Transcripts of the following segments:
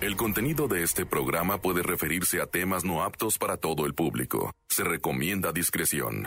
El contenido de este programa puede referirse a temas no aptos para todo el público. Se recomienda discreción.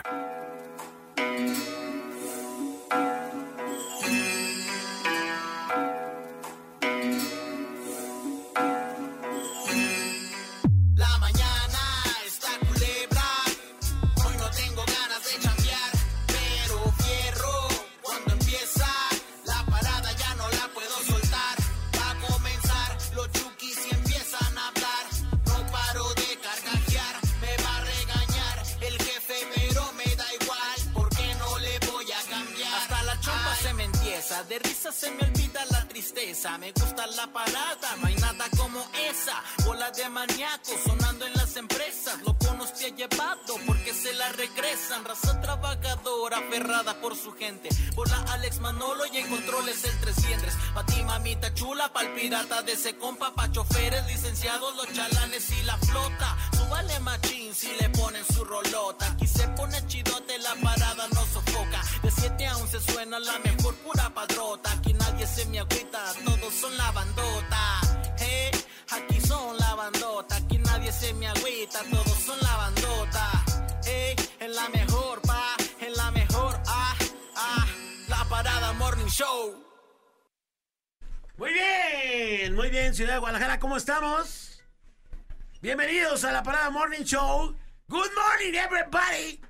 Show. Good morning, everybody.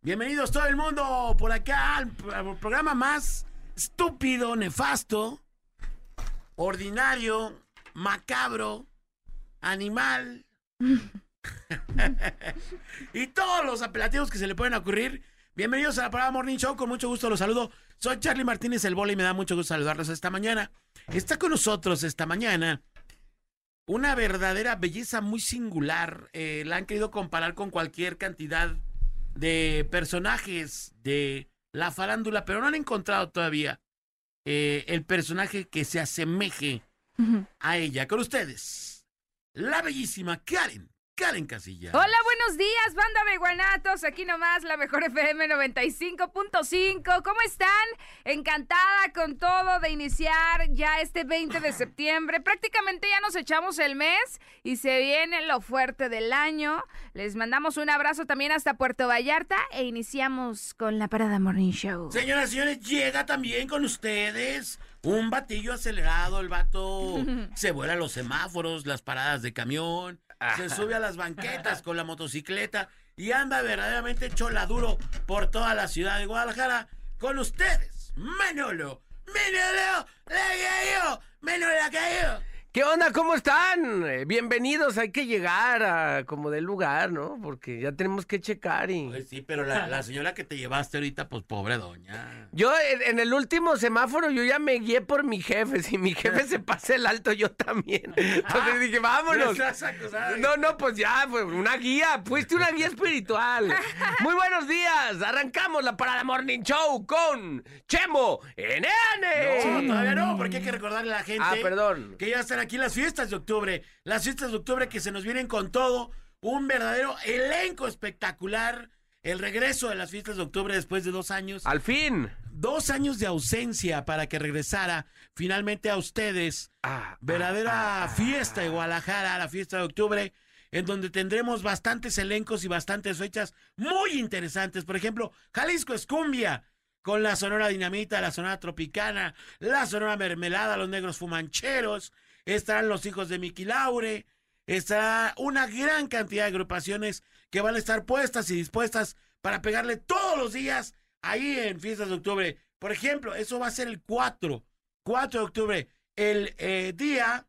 Bienvenidos todo el mundo por acá al, programa más estúpido, nefasto, ordinario, macabro, animal. y todos los apelativos que se le pueden ocurrir. Bienvenidos a la Parada Morning Show, con mucho gusto los saludo. Soy Charlie Martínez el Bola y me da mucho gusto saludarlos esta mañana. Está con nosotros esta mañana una verdadera belleza muy singular. Eh, la han querido comparar con cualquier cantidad de personajes de la farándula, pero no han encontrado todavía eh, el personaje que se asemeje a ella. Con ustedes, la bellísima Karen, Karen Casilla. Hola, buenos días, banda de guanatos. Aquí nomás la mejor FM 95.5. ¿Cómo están? Encantada con todo de iniciar ya este 20 de septiembre. Prácticamente ya nos echamos el mes y se viene lo fuerte del año. Les mandamos un abrazo también hasta Puerto Vallarta e iniciamos con la Parada Morning Show. Señoras y señores, llega también con ustedes un batillo acelerado. El vato se vuela los semáforos, las paradas de camión, se sube a las banquetas con la motocicleta y anda verdaderamente choladuro por toda la ciudad de Guadalajara. Con ustedes, Manolo, Manolo, la cayó, Manolo la cayó. ¿Qué onda? ¿Cómo están? Eh, Bienvenidos, hay que llegar a como del lugar, ¿no? Porque ya tenemos que checar y... Pues sí, pero la, la señora que te llevaste ahorita, pues pobre doña. Yo en, en el último semáforo yo ya me guié por mi jefe. Si mi jefe se pasa el alto, yo también. Entonces dije, vámonos. No, no, pues ya, fue una guía. Fuiste una guía espiritual. Muy buenos días. Arrancamos la Parada Morning Show con Chemo No, NN. todavía no, porque hay que recordarle a la gente Ah, perdón. que ya están aquí las fiestas de octubre. Las fiestas de octubre que se nos vienen con todo. Un verdadero elenco espectacular. El regreso de las fiestas de octubre después de dos años. Al fin. Dos años de ausencia para que regresara finalmente a ustedes. Ah, Verdadera fiesta de Guadalajara, la fiesta de octubre. En donde tendremos bastantes elencos y bastantes fechas muy interesantes. Por ejemplo, Jalisco Escumbia, con la Sonora Dinamita, la Sonora Tropicana, la Sonora Mermelada, los Negros Fumancheros, estarán los hijos de Miki Laure, estará una gran cantidad de agrupaciones que van a estar puestas y dispuestas para pegarle todos los días ahí en Fiestas de Octubre. Por ejemplo, eso va a ser el 4, 4 de octubre, el eh, día,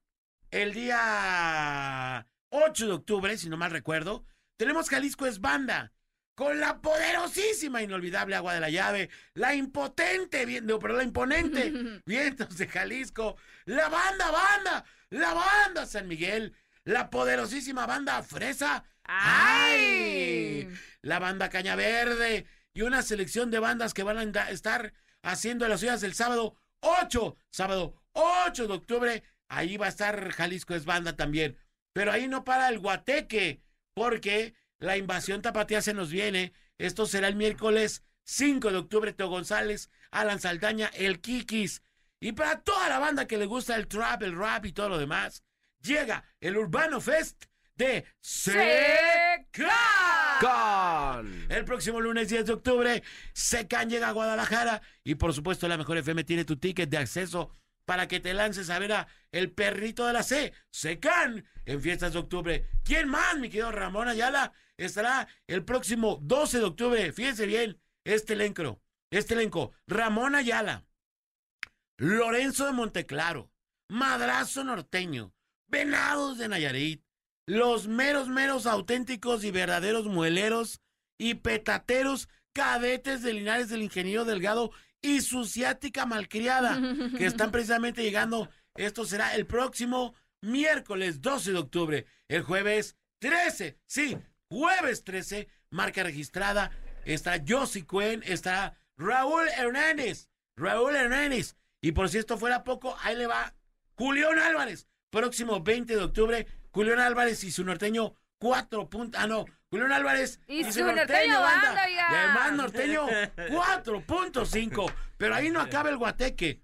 el día 8 de octubre, si no mal recuerdo, tenemos Jalisco es banda con la poderosísima, inolvidable agua de la llave, la impotente, bien, no, pero la imponente vientos de Jalisco, la banda, banda, la banda San Miguel, la poderosísima banda Fresa, ¡Ay! la banda Caña Verde y una selección de bandas que van a estar haciendo las suyas el sábado 8, sábado 8 de octubre, ahí va a estar Jalisco es banda también, pero ahí no para el guateque, porque la invasión tapatía se nos viene. Esto será el miércoles 5 de octubre. Teo González, Alan Saldaña, el Kikis. Y para toda la banda que le gusta el trap, el rap y todo lo demás, llega el Urbano Fest de Secan. El próximo lunes 10 de octubre, Secan llega a Guadalajara y por supuesto la Mejor FM tiene tu ticket de acceso para que te lances a ver a el perrito de la C, Secan, en fiestas de octubre. ¿Quién más, mi querido Ramón Ayala? Estará el próximo 12 de octubre. Fíjense bien, este elenco, este elenco, Ramón Ayala, Lorenzo de Monteclaro, Madrazo Norteño, Venados de Nayarit, los meros, meros auténticos y verdaderos mueleros y petateros cadetes de Linares del Ingeniero Delgado y su ciática malcriada, que están precisamente llegando. Esto será el próximo miércoles 12 de octubre, el jueves 13, sí, jueves 13, marca registrada, está Josie Cuen, está Raúl Hernández, Raúl Hernández, y por si esto fuera poco, ahí le va Julián Álvarez, próximo 20 de octubre, Julián Álvarez y su norteño 4 puntos, ah no, Julián Álvarez Y su norteño banda, oiga. y además norteño 4.5, pero ahí no acaba el guateque,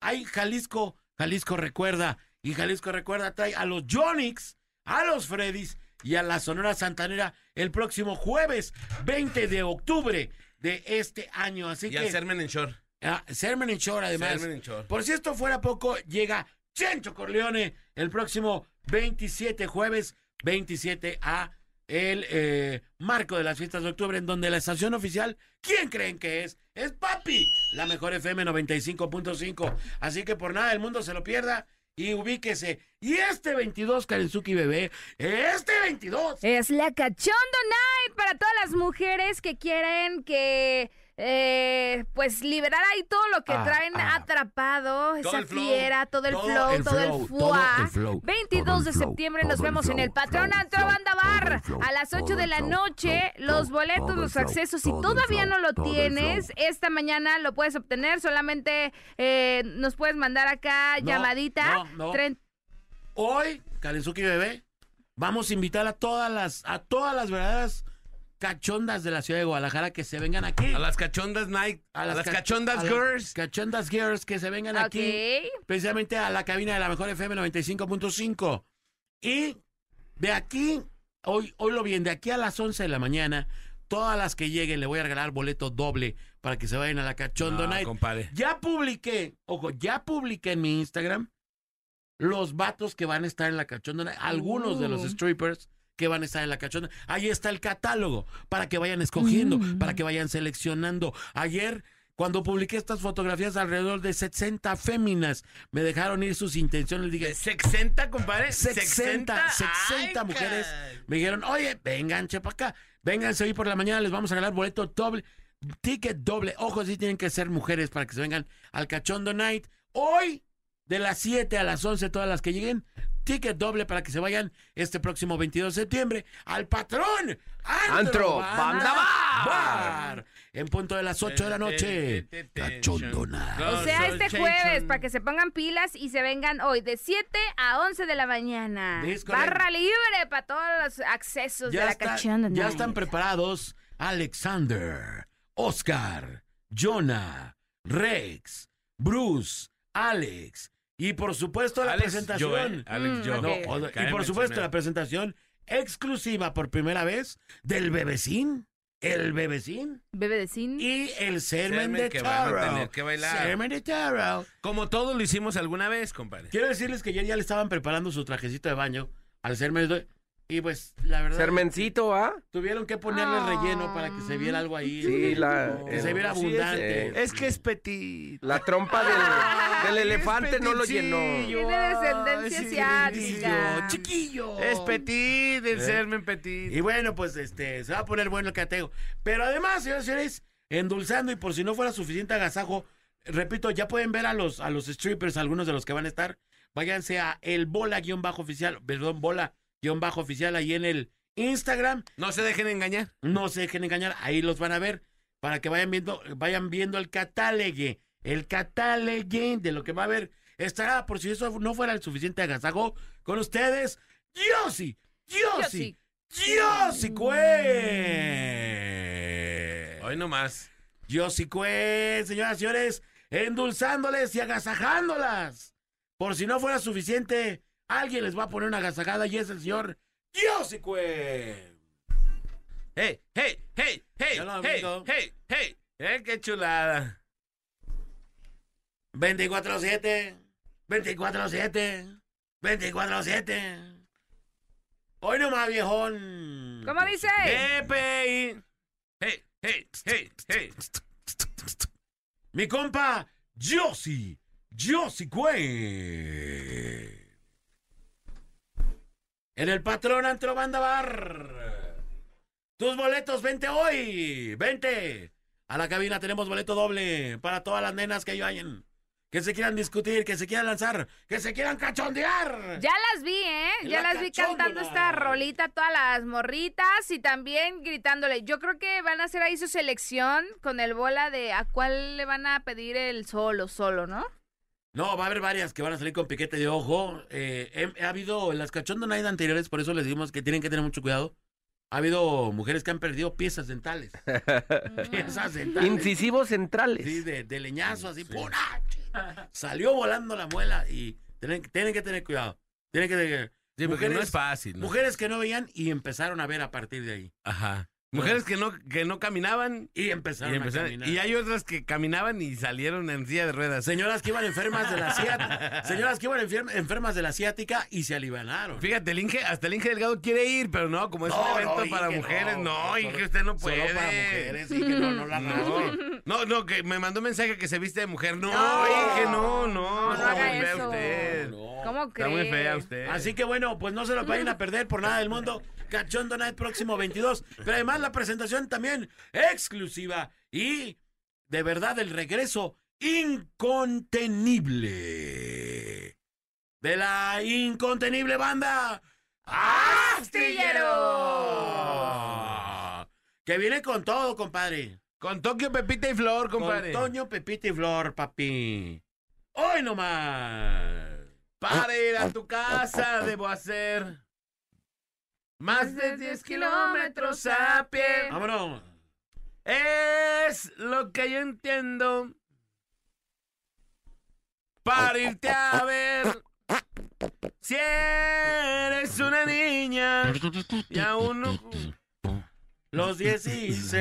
hay Jalisco, Jalisco recuerda, y Jalisco recuerda trae a los Jonix, a los Freddys y a la Sonora Santanera el próximo jueves 20 de octubre de este año. Así Y que al Sermen en Shore. ah, Sermon and Shore, además. Shore. Por si esto fuera poco, llega Chencho Corleone el próximo 27 jueves 27 a el eh, marco de las fiestas de octubre, en donde la estación oficial, ¿quién creen que es? Es Papi, la mejor FM 95.5. Así que por nada del mundo se lo pierda y ubíquese. Y este 22, Karenzuki Bebé, este 22. Es la Cachondo Night para todas las mujeres que quieren que, eh, pues, liberar ahí todo lo que Ah, traen ah. atrapado, esa fiera, todo el flow, el todo el fuá. el flow, 22 todo el de septiembre nos vemos en el Patrón Antro Banda Bar a las todo 8 de la noche. Los boletos, los accesos, si todavía no lo tienes, esta mañana lo puedes obtener. Solamente eh, nos puedes mandar acá No, llamadita. no, no. Hoy, Karenzuki Bebé, vamos a invitar a todas las, a todas las verdaderas cachondas de la ciudad de Guadalajara que se vengan aquí. A las cachondas Night. A las, ca- cachondas a las Girls. Cachondas Girls que se vengan aquí. Ok. Precisamente a la cabina de la mejor FM 95.5. Y de aquí, hoy, hoy lo bien, de aquí a las 11 de la mañana, todas las que lleguen le voy a regalar boleto doble para que se vayan a la Cachondo No, Night. compadre. Ya publiqué, ojo, ya publiqué en mi Instagram los vatos que van a estar en la cachonda, Night, algunos de los Uh. strippers que van a estar en la cachonda. Ahí está el catálogo para que vayan escogiendo, Mm. para que vayan seleccionando. Ayer, cuando publiqué estas fotografías, alrededor de 60 féminas me dejaron ir sus intenciones. Dije, 60, compadre. 60, 60 Ay, mujeres me dijeron, oye, vengan, chepa acá, vénganse hoy por la mañana, les vamos a regalar boleto doble, ticket doble. Ojo, sí tienen que ser mujeres para que se vengan al Cachondo Night. Hoy, de las 7 a las 11, todas las que lleguen, ticket doble para que se vayan este próximo 22 de septiembre al patrón Antro Banda Bar. Bar. En punto de las 8 de la noche. O sea, este jueves, para que se pongan pilas y se vengan hoy de 7 a 11 de la mañana. Barra libre para todos los accesos de la está- Cachondo ya están preparados Alexander, Oscar, Jonah, Rex, Bruce, Alex y por supuesto la Alex presentación. Joe, Alex Mm, Joe. o- y por supuesto la presentación exclusiva por primera vez del bebecín, el bebecín Bebe de Sin. y el Sermen de que van a Taro. tener que bailar. Sermen de Taro. Como todos lo hicimos alguna vez, compadre. Quiero decirles que ayer ya le estaban preparando su trajecito de baño al Sermen de y pues la verdad Sermencito, ¿ah? Tuvieron que ponerle Ah. relleno para que se viera algo ahí. Sí, la- que se viera Sí, es- abundante. Es, que es petit. La trompa del, del elefante no lo llenó. Tiene descendencia asiática. Chiquillo. Es petit, el Eh. sermen petit. Y bueno, pues este, se va a poner bueno el cateo. Pero además, señores y señores, endulzando y por si no fuera suficiente agasajo, repito, ya pueden ver a los, a los strippers, algunos de los que van a estar. Váyanse a el bola-oficial, perdón, bola-oficial ahí en el Instagram. No se dejen engañar. No se dejen engañar, ahí los van a ver para que vayan viendo, vayan viendo el catálogo, el catálogo de lo que va a haber. Estará, por si eso no fuera el suficiente agasajo, con ustedes, Yossi, Yossi, Yossi Cue. Hoy nomás. Yossi Cue, señoras y señores, endulzándoles y agasajándolas. Por si no fuera suficiente, alguien les va a poner una gasagada y es el señor Yosicue. Hey, hey, hey, hey, lo hey, hey, hey. Eh, qué chulada. 24-7, 24-7, 24-7. Hoy nomás, viejón. ¿Cómo dice? EPI. Hey, hey, hey, hey. Mi compa, Josi, Josi Cue. En el patrón Antro Banda Bar. Tus boletos, vente hoy. Vente. A la cabina tenemos boleto doble para todas las nenas que vayan. Que se quieran discutir, que se quieran lanzar, que se quieran cachondear. Ya las vi, ¿eh? Ya La las vi cantando esta rolita a todas las morritas y también gritándole. Yo creo que van a hacer ahí su selección con el bola de a cuál le van a pedir el solo, solo, ¿no? No, va a haber varias que van a salir con piquete de ojo. Eh, he- ha habido en las cachondas night anteriores, por eso les decimos que tienen que tener mucho cuidado. Ha habido mujeres que han perdido piezas dentales. piezas dentales. Incisivos centrales. Sí, de, de leñazo, así. ¡pum! ¡Ah! Salió volando la muela y tienen, tienen que tener cuidado. Tienen que tener. Sí, porque no Mujeres- es fácil. ¿no? Mujeres que no veían y empezaron a ver a partir de ahí. Ajá. Mujeres que no, que no caminaban Y y empezaron, empezaron. a caminar. Y hay otras que caminaban y salieron en silla de ruedas. Señoras que iban enfermas de la ciática. Señoras que iban enfer- enfermas de la ciática y se alivanaron. Fíjate, el Inge, hasta el Inge Delgado quiere ir, pero no, como es No, un evento Inge, para mujeres, no, Inge, usted no puede. Solo para mujeres, y que no, no la No, no, no, que me mandó un mensaje que se viste de mujer. No, No. Inge, no, no, No, no está muy fea usted. No. ¿Cómo Está crees? muy fea usted. Así que bueno, pues no se lo vayan a perder por nada del mundo. Cachondo Night próximo 22. Pero además la presentación también exclusiva y de verdad el regreso incontenible de la incontenible banda Astillero. Que viene con todo, compadre. Con Tokio, Pepita y Flor, compadre. Con Toño, Pepita y Flor, papi. Hoy nomás. Para ir a tu casa debo hacer más de 10 kilómetros a pie. Vámonos. Es lo que yo entiendo. Para irte a ver. Si eres una niña y aún no. Los 16.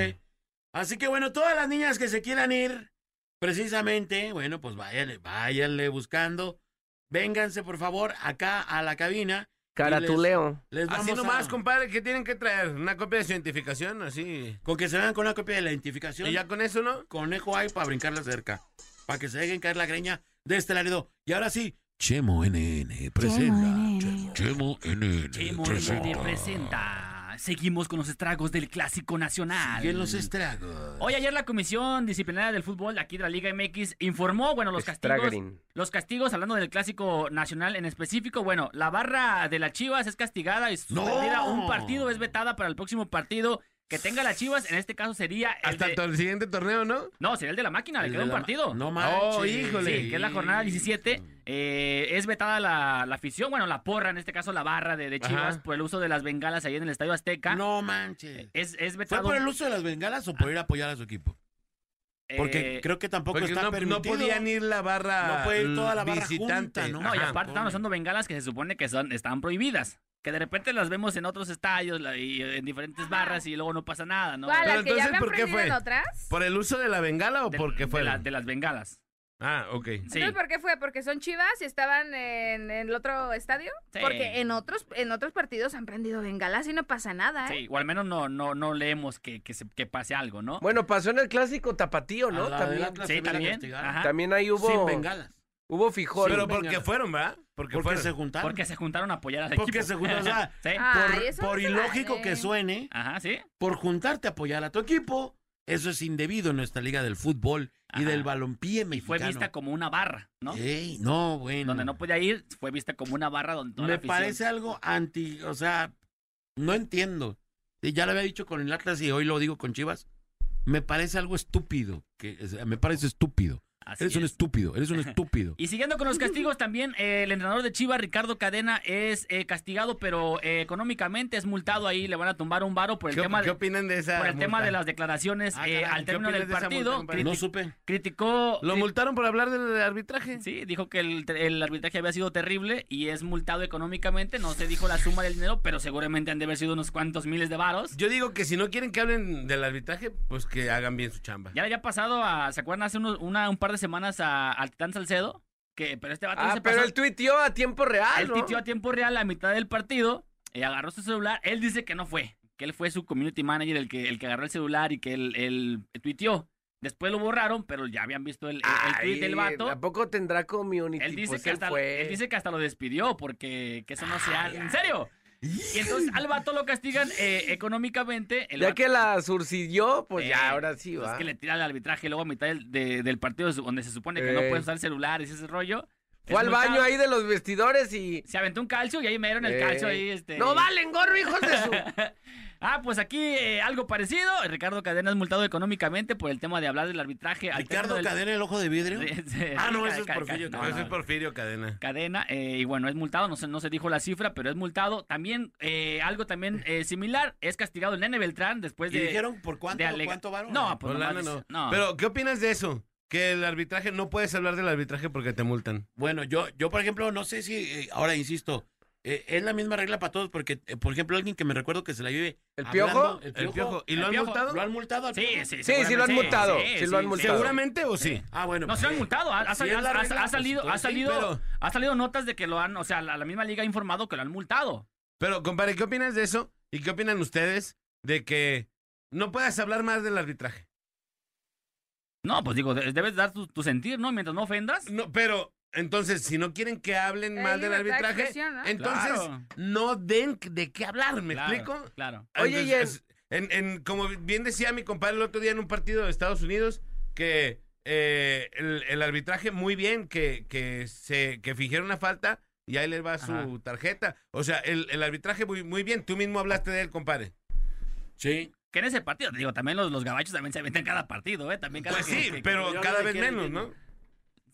Así que bueno, todas las niñas que se quieran ir, precisamente, bueno, pues váyanle, váyanle buscando. Vénganse, por favor, acá a la cabina. Caratuleo. Les vamos Así nomás, a- compadre, ¿qué tienen que traer? Una copia de su identificación, así. Con que se vean con una copia de la identificación. Y ya con eso, ¿no? Conejo hay para brincarla cerca. Para que se dejen caer la greña de este Laredo. Y ahora sí, Chemo NN presenta. Chemo NN Chemo NN presenta. Seguimos con los estragos del Clásico Nacional. Siguen los estragos. Hoy ayer la Comisión Disciplinaria del Fútbol aquí de la Liga MX informó, bueno, los castigos, Estragrin. los castigos hablando del Clásico Nacional en específico, bueno, la barra de las Chivas es castigada y suspendida ¡No! un partido, es vetada para el próximo partido que tenga las Chivas, en este caso sería el Hasta de- el siguiente torneo, ¿no? No, sería el de la máquina, le El queda un partido. No manches. Oh, híjole. Sí, que es la jornada 17. eh, es vetada la, la afición, bueno, la porra, en este caso la barra de, de Chivas, Ajá. por el uso de las bengalas ahí en el Estadio Azteca. No manches. Es, es ¿Fue vetado. por el uso de las bengalas o por ir a apoyar a su equipo? Porque eh, creo que tampoco está no, no permitido. podían ir la barra No puede ir toda la barra visitante. junta, ¿no? No, y Ajá, aparte estamos usando bengalas que se supone que son, están prohibidas. Que de repente las vemos en otros estadios la- y en diferentes barras y luego no pasa nada, ¿no? ¿Cuál? Pero ¿Las que ya entonces, ¿por qué fue? en otras? ¿Por el uso de la bengala o De- por qué de fue? la- de las bengalas. Ah, ok. Sí. Entonces, ¿por qué fue? ¿Porque son chivas y estaban en, en el otro estadio? Sí. Porque en otros, en otros partidos han prendido bengalas y no pasa nada, ¿eh? Sí, o al menos no, no, no leemos que, que, se- que pase algo, ¿no? Bueno, pasó en el clásico tapatío, ¿no? del También, Sí. Ajá. también ahí hubo, Sin bengalas. Hubo fijón. Pero porque fueron, ¿verdad? Porque, Porque fueron. se juntaron. Porque se juntaron a apoyar al Porque equipo. se juntaron, o sea, sí. Por Ay, eso por no se ilógico vale. que suene, Ajá, sí. por juntarte a apoyar a tu equipo, eso es indebido en nuestra liga del fútbol y del balompié Y fue mexicano. vista como una barra, ¿no? Ey, no, bueno. Donde no podía ir, fue vista como una barra donde toda Me parece algo anti, o sea, no entiendo. Y ya lo había dicho con el Atlas y hoy lo digo con Chivas. Me parece algo estúpido, que me parece estúpido Así Eres un es. estúpido, eres un estúpido. Y siguiendo con los castigos también, eh, el entrenador de Chivas, Ricardo Cadena, es eh, castigado, pero eh, económicamente es multado ahí, le van a tumbar un varo por el ¿Qué, tema qué de, opinan de esa por el tema de las declaraciones Ah, eh, caray, al ¿qué término del de partido. multa? No supe. criticó ¿Lo cri- multaron por hablar del arbitraje? Sí, dijo que el, el arbitraje había sido terrible y es multado económicamente. No se dijo la suma del dinero, pero seguramente han de haber sido unos cuantos miles de varos. Yo digo que si no quieren que hablen del arbitraje, pues que hagan bien su chamba. Ya le había pasado a, ¿se acuerdan? Hace unos- una, un par de semanas a, al Titán Salcedo, que, pero este vato Ah, se pero pasó- él tuiteó a tiempo real, Él ¿no? a tiempo real a mitad del partido, y agarró su celular. Él dice que no fue, que él fue su community manager el que, el que agarró el celular y que él, él tuiteó. Después lo borraron, pero ya habían visto el, el, el tweet del vato. ¿A poco tendrá community? Él dice, Pues que hasta, fue. él dice que hasta lo despidió porque que eso no se hace. ¿En serio? Y entonces al vato lo castigan eh, económicamente. El Ya vato- que la surcidió, pues Eh, ya, ahora sí pues va. Es que le tira el arbitraje luego a mitad del, de- del partido donde se supone que no Eh. puedes usar celulares y ese rollo. Fue al baño ahí de los vestidores y... Se aventó un calcio y ahí me dieron el Eh, calcio ahí. Este... ¡No valen gorro, hijos de su...! Ah, pues aquí eh, algo parecido. Ricardo Cadena es multado económicamente por el tema de hablar del arbitraje. Ricardo del- Cadena, el ojo de vidrio. Ah, no, ese es Porfirio no, Cadena. Ese no. es Porfirio Cadena. cadena eh, y bueno es multado no se no se dijo la cifra pero es multado también eh, algo también eh, similar es castigado el nene Beltrán después ¿Y de dijeron por cuánto, de alega- cuánto varo? no pues Por lana nomás no. no. Pero, ¿qué opinas de eso? Que el arbitraje, no puedes hablar del arbitraje porque te multan. Bueno, yo, yo por ejemplo, no sé si, eh, ahora insisto, eh, es la misma regla para todos, porque, eh, por ejemplo, alguien que me recuerdo que se la vive. ¿El hablando- Piojo? El piojo. ¿Y lo han Piojo. multado? ¿Lo han multado al sí sí Sí, sí lo han multado, sí lo han multado. ¿Seguramente o sí? Ah, bueno. no se lo han eh, multado ha, ha si ha- ha- regla, ha pues, salido ha entonces sí, salido pero- ha salido notas de que lo han o sea la, la misma liga ha informado que lo han multado Pero, compadre, ¿qué opinas de eso? ¿Y qué opinan ustedes de que no puedas hablar más del arbitraje? No pues digo de- debes dar tu, tu sentir no mientras no ofendas No, pero, entonces, si no quieren que hablen mal del arbitraje, entonces Claro. no den de qué hablar, ¿me Claro, explico? claro Oye, y en- Entonces, en, en- como bien decía mi compadre el otro día en un partido de Estados Unidos, que eh, el, el arbitraje muy bien, que, que se que fingieron una falta y ahí les va su tarjeta. O sea, el, el arbitraje muy, muy bien. Tú mismo hablaste de él, compadre. Sí. Que en ese partido digo también los, los gabachos también se aventan cada partido eh también cada Pues que- sí, que- pero cada vez menos. ¿no?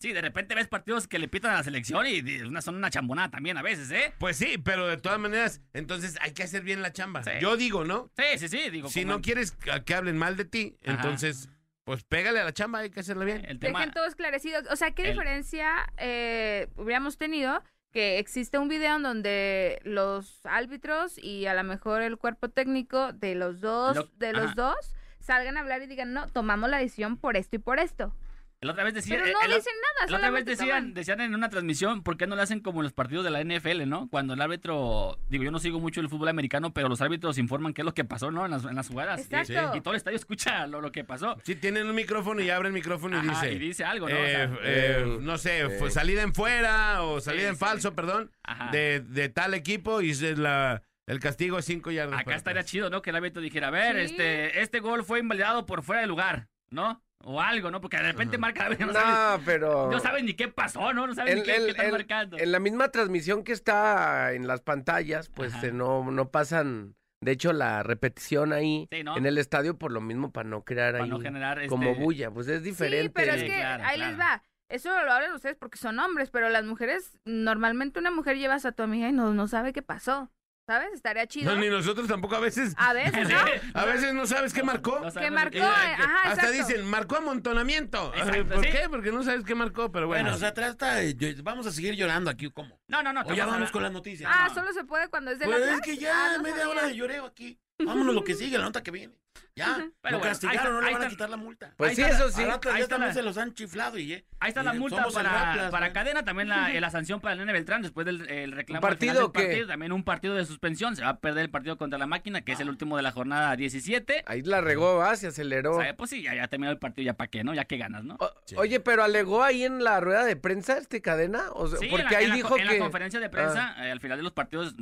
Sí, de repente ves partidos que le pitan a la selección y una, son una chambonada también a veces, ¿eh? Pues sí, pero de todas maneras, entonces hay que hacer bien la chamba. Sí. Yo digo, ¿no? Sí, sí, sí, digo. Si como no quieres que que hablen mal de ti, Ajá. entonces, pues pégale a la chamba, hay que hacerla bien. El tema, Dejen todo esclarecido. O sea, ¿qué El- diferencia eh, hubiéramos tenido que existe un video en donde los árbitros y a lo mejor el cuerpo técnico de los dos, Lo- de los ajá. dos salgan a hablar y digan, no, tomamos la decisión por esto y por esto. La otra vez decían. Pero no el- el- dicen nada, La otra vez decían, toman. decían en una transmisión, ¿por qué no lo hacen como en los partidos de la NFL, no? Cuando el árbitro, digo, yo no sigo mucho el fútbol americano, pero los árbitros informan qué es lo que pasó, ¿no? En las, en las jugadas. Y- Exacto. Y, todo el estadio escucha lo, lo que pasó. Si tienen un micrófono y abre el micrófono y Ajá, dice... y dice algo, ¿no? O eh, sea, eh, eh, no sé, eh. fue salida en fuera o salida Sí, en sí. falso, perdón, Ajá. de, de tal equipo y es la, el castigo es cinco yardas. Acá estaría atrás. chido, ¿no? Que el árbitro dijera, a ver, Sí. este, este gol fue invalidado por fuera de lugar, ¿no? O algo, ¿no? Porque de repente marca, no sabes, No, pero... no sabes ni qué pasó, ¿no? No sabes En, ni qué, están marcando. en la misma transmisión que está en las pantallas, pues eh, no, no pasan, de hecho, la repetición ahí Sí, ¿no? en el estadio por lo mismo para no crear Para ahí no generar como este- bulla, pues es diferente. Sí, pero es Sí, que claro, ahí claro. les va. Eso lo hablan ustedes porque son hombres, pero las mujeres, normalmente una mujer llevas a tu amiga y no, no sabe qué pasó. ¿Sabes? Estaría chido. No, ni nosotros tampoco a veces. A veces, ¿no? A veces no sabes qué marcó. No marcó, qué- eh, ajá, Hasta exacto. dicen, marcó amontonamiento. Exacto, ¿Por sí. qué? Porque no sabes qué marcó, pero bueno. Bueno, o sea, trata de- vamos a seguir llorando aquí, ¿cómo? No, no, no. O ya estamos vamos con las noticias. Ah, no. solo se puede cuando es de Pues la es que ya media hora de lloreo aquí. Vámonos lo que sigue, la nota que viene. Ya, Pero lo bueno, castigaron, ahí está- no le van a quitar la multa. Pues sí, eso sí. Ahí ya está también la- se los han chiflado y eh. Ahí está la multa para, Raplas, para cadena, también la, la sanción para el Nene Beltrán después del el reclamo. ¿Un al final partido partido, También un partido de suspensión. Se va a perder el partido contra la máquina, que es el último de la jornada 17. Ahí la regó, ¿va? Se aceleró. O sea, pues sí, ya, ya terminó el partido, ya para qué, ¿no? Ya que ganas, ¿no? O- Sí. Oye, pero alegó ahí en la rueda de prensa este cadena, o sea, Sí, porque en la, ahí en la dijo co- en que la conferencia de prensa, eh, al final de los partidos,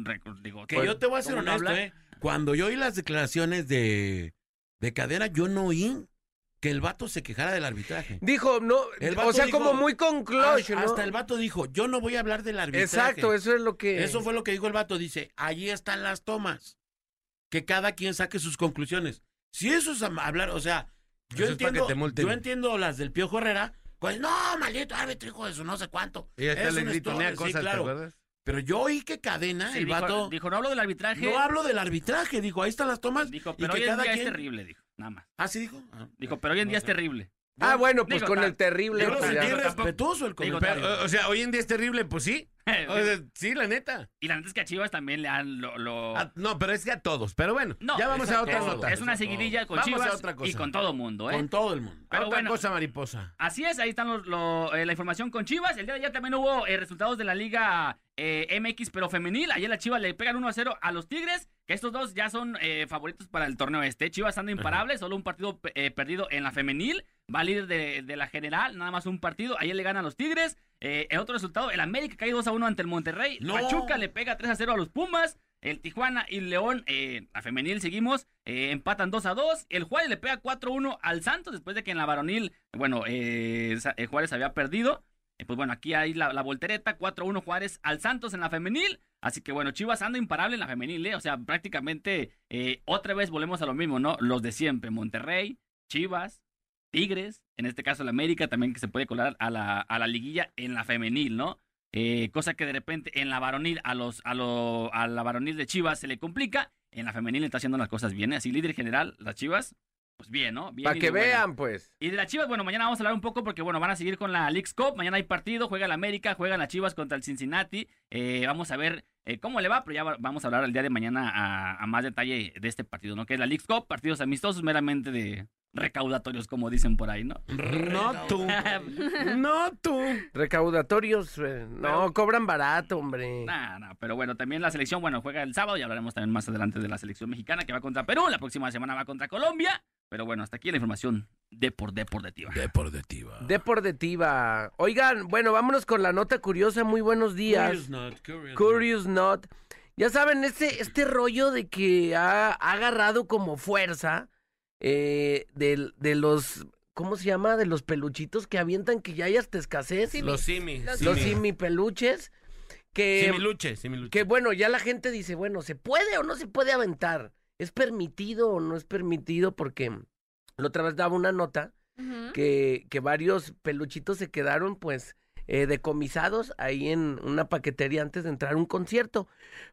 digo, Que pues, yo te voy a ser ¿cómo no honesto, habla? ¿eh? Cuando yo oí las declaraciones de, de cadena, yo no oí que el vato se quejara del arbitraje. dijo no, El o vato sea, dijo, como muy conclusion, Hasta, ¿no? hasta el vato dijo, yo no voy a hablar del arbitraje. Exacto, eso es lo que Eso fue lo que dijo el vato. Dice, allí están las tomas. Que cada quien saque sus conclusiones. Si eso es hablar, o sea, yo Eso entiendo, que te multen. yo entiendo las del Piojo Herrera Pues no, maldito árbitro, hijo de su no sé cuánto. Y hasta le gritonea cosas, sí, ¿te claro. acuerdas? Pero yo oí que cadena, Sí, el dijo, vato. dijo, no hablo del arbitraje. no hablo del arbitraje, dijo, ahí están las tomas. Dijo, y pero que hoy en cada día quien. es terrible, dijo. Nada más. Ah, sí dijo. Ah. Dijo, pero hoy en día es terrible. Ah, bueno, pues Digo, con el terrible. Yo lo pues, sentí respetuoso el Digo, comentario. Pero, o sea, hoy en día es terrible, pues sí. O sea, sí, la neta. y la neta es que a Chivas también le han lo... lo- Ah, no, pero es que a todos. Pero bueno, No, ya vamos a otra es- nota. Es una seguidilla con Vamos Chivas y con todo mundo, ¿eh? Con todo el mundo. Pero otra bueno. cosa, mariposa. Así es, ahí están los, lo- eh, la información con Chivas. El día de ayer también hubo eh, resultados de la Liga eh, MX, pero femenil. Ayer las Chivas le pegan 1 a 0 a los Tigres, que estos dos ya son eh, favoritos para el torneo este. Chivas anda imparable, solo un partido eh, perdido en la femenil. Va líder de, de la general, nada más un partido. Ayer le gana a los Tigres. Eh, el otro resultado, el América cae 2 a 1 ante el Monterrey. No. Pachuca le pega 3 a 0 a los Pumas. El Tijuana y León, eh, la femenil seguimos, eh, empatan 2 a 2. El Juárez le pega 4 a 1 al Santos después de que en la varonil, bueno, eh, eh, Juárez había perdido. Eh, pues bueno, aquí hay la, la voltereta, 4 a 1 Juárez al Santos en la femenil. Así que bueno, Chivas anda imparable en la femenil, ¿eh? O sea, prácticamente eh, otra vez volvemos a lo mismo, ¿no? Los de siempre, Monterrey, Chivas, Tigres, en este caso el América también que se puede colar a la, a la liguilla en la femenil, ¿no? Eh, cosa que de repente en la varonil, a los, a lo, a la varonil de Chivas se le complica, en la femenil está haciendo las cosas bien, ¿eh? así líder general, las Chivas, pues bien, ¿no? Bien Para que buena. vean, pues. Y de las Chivas, bueno, mañana vamos a hablar un poco porque, bueno, van a seguir con la Leagues Cup. Mañana hay partido, juega el América, juegan las Chivas contra el Cincinnati. Eh, vamos a ver eh, cómo le va, pero ya va- vamos a hablar el día de mañana a, a más detalle de este partido, ¿no? Que es la Leagues Cup, partidos amistosos meramente de recaudatorios, como dicen por ahí, ¿no? No tú. No tú. Recaudatorios, eh, no, cobran barato, hombre. Nah, nah, pero bueno, también la selección, bueno, juega el sábado y hablaremos también más adelante de la selección mexicana que va contra Perú. La próxima semana va contra Colombia. Pero bueno, hasta aquí la información de por deportiva. Deportiva. Deportiva. Oigan, bueno, vámonos con la nota curiosa. Muy buenos días. Curious not, curious Curious Not. Ya saben, este, este rollo de que ha, ha agarrado como fuerza eh, del- de, los, ¿cómo se llama? De los peluchitos que avientan que ya hay hasta escasez. Los simi. Los los simi. simi peluches. Que, Similuche, similuche. que bueno, ya la gente dice, bueno, ¿se puede o no se puede aventar? ¿Es permitido o no es permitido? Porque la otra vez daba una nota que, que varios peluchitos se quedaron pues eh, decomisados ahí en una paquetería antes de entrar a un concierto.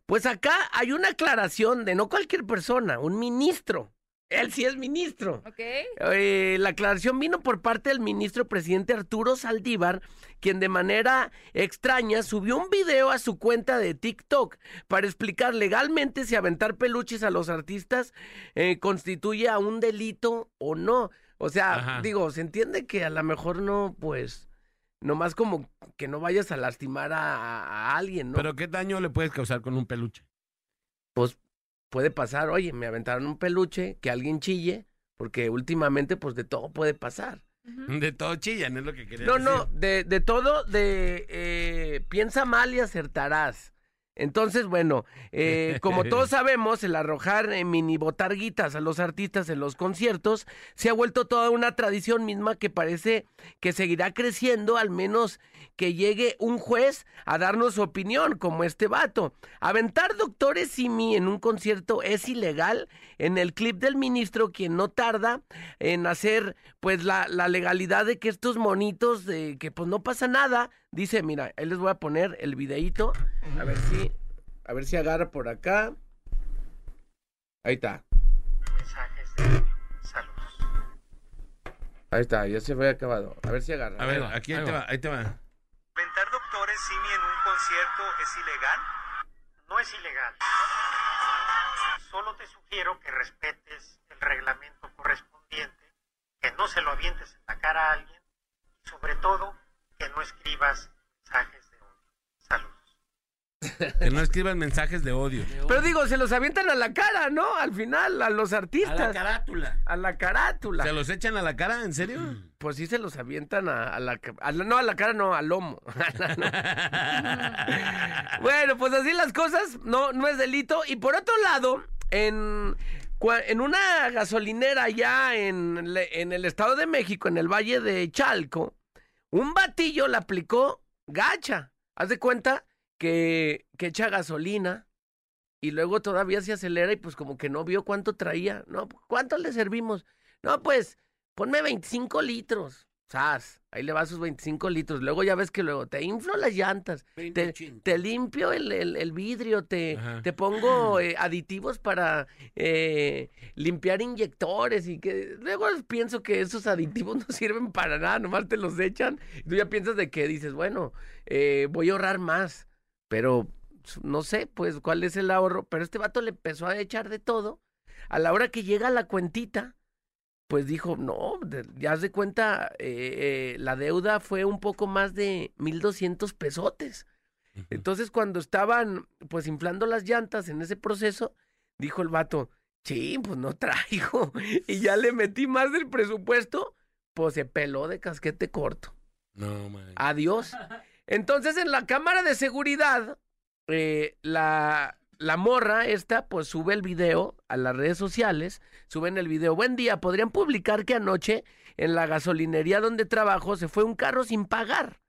Pues acá hay una aclaración de no cualquier persona, un ministro. Él sí es ministro. Ok. Eh, la aclaración vino por parte del ministro presidente Arturo Saldívar, quien de manera extraña subió un video a su cuenta de TikTok para explicar legalmente si aventar peluches a los artistas eh, constituye a un delito o no. O sea, Ajá. digo, se entiende que a lo mejor no, pues, nomás como que no vayas a lastimar a, a alguien, ¿no? Pero ¿qué daño le puedes causar con un peluche? pues puede pasar, oye, me aventaron un peluche, que alguien chille, porque últimamente pues de todo puede pasar. De todo chillan, es lo que quería No, decir. no, de, de todo, de eh, piensa mal y acertarás. Entonces, bueno, eh, como todos sabemos, el arrojar eh, mini botarguitas a los artistas en los conciertos se ha vuelto toda una tradición misma que parece que seguirá creciendo, al menos que llegue un juez a darnos su opinión, como este vato. Aventar doctores Simi en un concierto es ilegal. En el clip del ministro, quien no tarda en hacer pues la, la legalidad de que estos monitos, de que pues no pasa nada, dice, mira, ahí les voy a poner el videíto, a ver si, a ver si agarra por acá. Ahí está, mensajes de saludos. ahí está, ya se fue acabado. A ver si agarra. A ver, Ahí va, aquí ahí te va. va, ahí te va. ¿Ventar doctores Simi en un concierto es ilegal? No es ilegal. Solo te sugiero que respetes el reglamento correspondiente, que no se lo avientes en la cara a alguien y sobre todo que no escribas mensajes de odio. Saludos. Que no escriban mensajes de odio. Pero digo, se los avientan a la cara, ¿no? Al final, a los A artistas. la carátula. A la carátula. ¿Se los echan a la cara? ¿En serio? Pues sí se los avientan a, a la, a la- No, a la cara no, al lomo. bueno, pues así las cosas, no, no es delito. Y por otro lado, en, en una gasolinera allá en, en el Estado de México, en el Valle de Chalco, un batillo le aplicó gacha. Haz de cuenta que, que echa gasolina y luego todavía se acelera y pues como que no vio cuánto traía. No, ¿cuánto le servimos? No, pues ponme 25 litros. ¡Sas! Ahí le va sus 25 litros. Luego ya ves que luego te inflo las llantas, te, te limpio el, el- el vidrio, te, te pongo eh, aditivos para eh, limpiar inyectores y que luego pienso que esos aditivos no sirven para nada, nomás te los echan. Y tú ya piensas de que dices, bueno, eh, voy a ahorrar más, pero no sé, pues cuál es el ahorro. Pero este vato le empezó a echar de todo. A la hora que llega la cuentita, pues dijo, no, ya haz de cuenta, eh, eh, la deuda fue un poco más de 1.200 pesotes. Entonces, cuando estaban, pues, inflando las llantas en ese proceso, dijo el vato, sí, pues no traigo. Y ya le metí más del presupuesto, pues se peló de casquete corto. No, man. Adiós. Entonces, en la cámara de seguridad, eh, la, la morra esta, pues sube el video a las redes sociales, suben el video. Buen día, podrían publicar que anoche en la gasolinería donde trabajo se fue un carro sin pagar,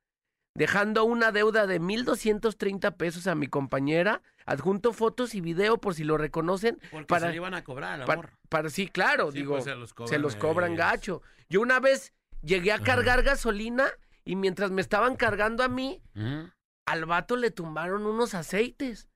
dejando una deuda de 1.230 pesos a mi compañera, adjunto fotos y video por si lo reconocen. Porque para- se le iban a cobrar, amor. Para, sí, claro, Sí, digo, pues, se los cobran se los cobran gacho. Yo una vez llegué a cargar gasolina y mientras me estaban cargando a mí, al vato le tumbaron unos aceites.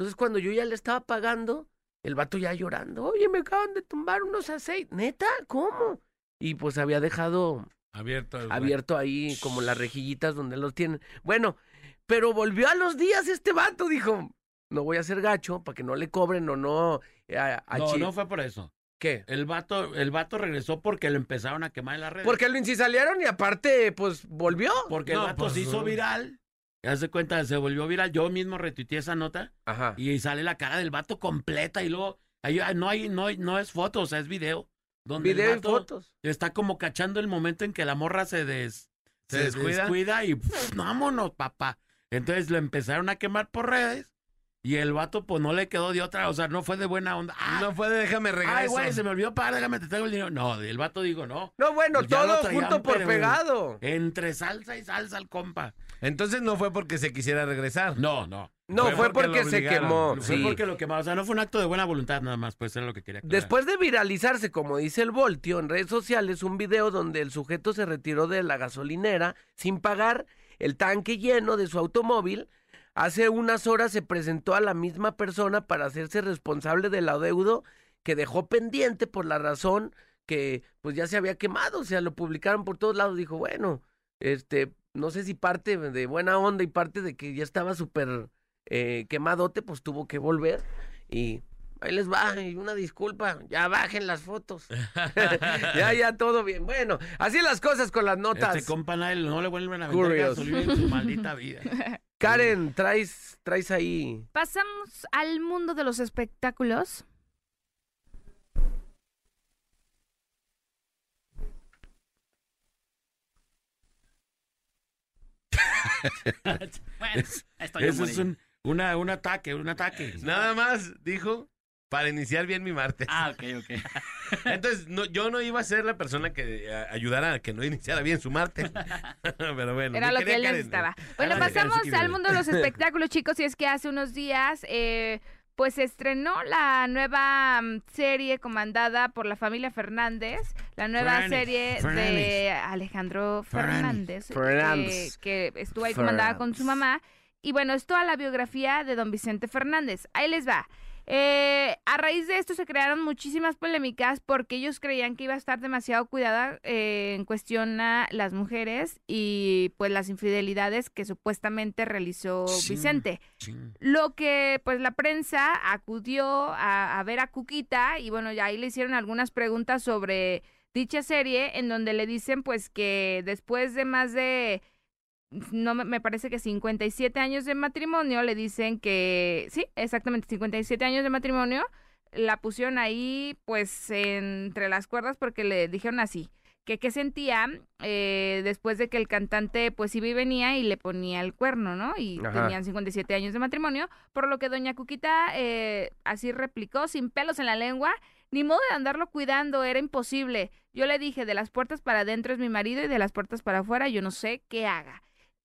Entonces cuando yo ya le estaba pagando, el vato ya llorando, oye, me acaban de tumbar unos aceites. ¿Neta? ¿Cómo? Y pues había dejado Abierto. el- abierto ahí como las rejillitas donde los tienen. Bueno, pero volvió a los días este vato, dijo, no voy a ser gacho para que no le cobren o no... eh, a- a No, chi- no fue por eso. ¿Qué? El vato, el vato regresó porque lo empezaron a quemar en las redes. Porque lo incisalearon y aparte, pues, volvió. Porque el vato pues, se hizo viral. Ya se cuenta, se volvió viral. Yo mismo retuiteé esa nota Ajá. y sale la cara del vato completa y luego ahí, ah, no hay, no, no es foto, o sea, es video. Donde el Video y fotos. Está como cachando el momento en que la morra se des, ¿Se descuida? y pff, vámonos, papá. Entonces lo empezaron a quemar por redes y el vato pues no le quedó de otra, o sea, no fue de buena onda. Ah, No fue de déjame regreso. Ay, güey, se me olvidó pagar, déjame, te traigo el dinero. No, el vato digo, no. No, bueno, Pues todo junto por pegado. Entre salsa y salsa al compa. Entonces no fue porque se quisiera regresar. No, no. No, Fue fue, porque se quemó. Fue sí. porque lo quemaba. O sea, no fue un acto de buena voluntad nada más, pues era lo que quería aclarar. Después de viralizarse, como dice el Voltio, en redes sociales, un video donde el sujeto se retiró de la gasolinera sin pagar el tanque lleno de su automóvil. Hace unas horas se presentó a la misma persona para hacerse responsable del adeudo que dejó pendiente por la razón que pues ya se había quemado, o sea, lo publicaron por todos lados, dijo, bueno, este, no sé si parte de buena onda y parte de que ya estaba súper eh, quemadote, pues tuvo que volver y ahí les va, y una disculpa, ya bajen las fotos. ya, ya, todo bien. Bueno, así las cosas con las notas. Este compa nadie- no le vuelven a vender Curious. gasolina en su maldita vida. Karen, traes, traes ahí. Pasamos al mundo de los espectáculos. Bueno, Es- estoy Eso es un, una, un ataque, un ataque. Nada más dijo para iniciar bien mi martes. Ah, ok, ok. Entonces, no, yo no iba a ser la persona que eh, ayudara a que no iniciara bien su martes. Pero bueno. Era lo que él Karen, necesitaba. Bueno, pasamos al mundo de los espectáculos, chicos, y es que hace unos días, eh, pues se estrenó la nueva mm, serie comandada por la familia Fernández, la nueva Fernández, serie de. Alejandro Fernández. Fernández, que- Fernández. Que, estuvo ahí comandada con su mamá. Y bueno, es toda la biografía de don Vicente Fernández. Ahí les va. Eh, a raíz de esto se crearon muchísimas polémicas porque ellos creían que iba a estar demasiado cuidada eh, en cuestión a las mujeres y pues las infidelidades que supuestamente realizó Sí. Vicente. Lo que pues la prensa acudió a, a ver a Cuquita y bueno, ya ahí le hicieron algunas preguntas sobre dicha serie en donde le dicen pues que después de más de no me, parece que 57 años de matrimonio le dicen que sí, exactamente 57 años de matrimonio la pusieron ahí pues entre las cuerdas porque le dijeron así que qué sentía eh, después de que el cantante pues iba y venía y le ponía el cuerno, ¿no? Y Ajá. tenían 57 años de matrimonio, por lo que doña Cuquita eh, así replicó sin pelos en la lengua, ni modo de andarlo cuidando, era imposible. Yo le dije, de las puertas para adentro es mi marido y de las puertas para afuera yo no sé qué haga.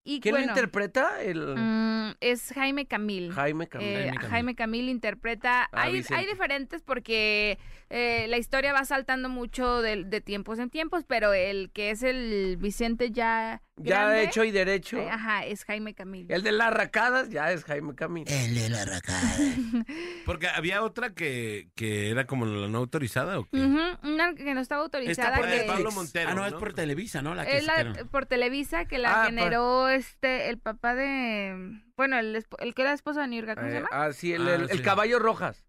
Y ¿Quién bueno, lo interpreta? El mm, es Jaime Camil. Jaime Camil. Eh, Jaime Camil. Jaime Camil interpreta. Ah, hay, diferentes porque eh, la historia va saltando mucho de, de tiempos en tiempos, pero el que es el Vicente ya. Ya grande, hecho y derecho. eh, ajá, es Jaime Camil. El de las racadas ya es Jaime Camil. El de la racada. Porque había otra que, que era como la no autorizada o qué? Una que no estaba Está autorizada. por de que- Pablo Montero, Ah, no, es ¿no? por Televisa, ¿no? La que es la por Televisa que la Ah, generó este el papá de bueno el, el que era esposo de Nirga, ¿cómo se Eh, llama? ah, sí, el, Ah, el- el sí. caballo rojas.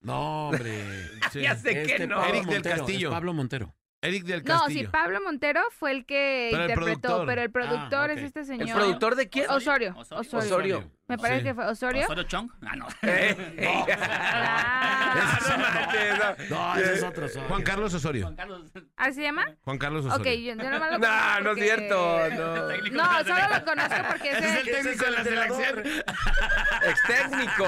No, hombre. Sí. Ya sé que Este no. Pablo Eric del Montero, Castillo. Pablo Montero. Eric del No, Castillo. sí, Pablo Montero fue el que Pero el interpretó, productor. pero el productor Ah, es ok. este ¿El señor. productor de quién? Osorio. Osorio. Osorio. Osorio. Me parece Sí. que fue Osorio. ¿Osorio Chong? Ah, no. Eh, Ah, no manches, no. No, ese es otro. Osorio. Juan Carlos Osorio. Juan Carlos. ¿así se llama? Juan Carlos Osorio. Ok, yo, yo nomás lo No, conozco no es porque- cierto. No. No, solo lo conozco porque Ese es ese... el técnico de la selección. Ex técnico.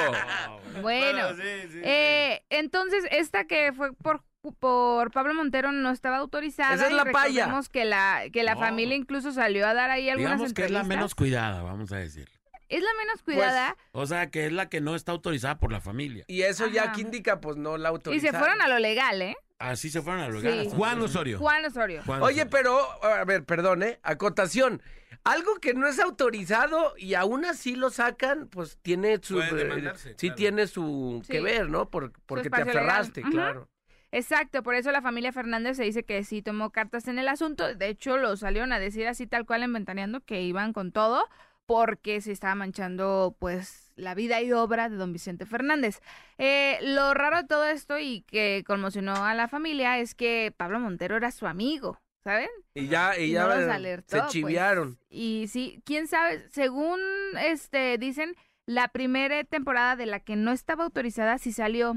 Bueno, sí, sí, eh, entonces esta que fue por por Pablo Montero no estaba autorizada. Esa es y la paya. recordemos que la que la No. familia incluso salió a dar ahí algunas Digamos que es la menos cuidada, vamos a decir. Es la menos cuidada O sea, que es la que no está autorizada por la familia. Y eso ya que indica, pues no la y autorizaron. se fueron a lo legal, ¿eh? Así se fueron a Sí. lugar. Juan Osorio. Juan Osorio. Juan Oye, Osorio. pero, a ver, perdón, ¿eh? Acotación. Algo que no es autorizado y aún así lo sacan, pues tiene su... Puede eh, sí claro. tiene su Sí. que ver, ¿no? Por- porque te legal. aferraste, claro. Exacto, por eso la familia Fernández se dice que sí tomó cartas en el asunto. De hecho, lo salieron a decir así tal cual en Ventaneando que iban con todo porque se estaba manchando pues la vida y obra de don Vicente Fernández. Eh, lo raro de todo esto y que conmocionó a la familia es que Pablo Montero era su amigo, ¿saben? Y ya, y Y ya no los alertó, se pues. chiviaron. Y sí, quién sabe, según este dicen, la primera temporada de la que no estaba autorizada sí salió.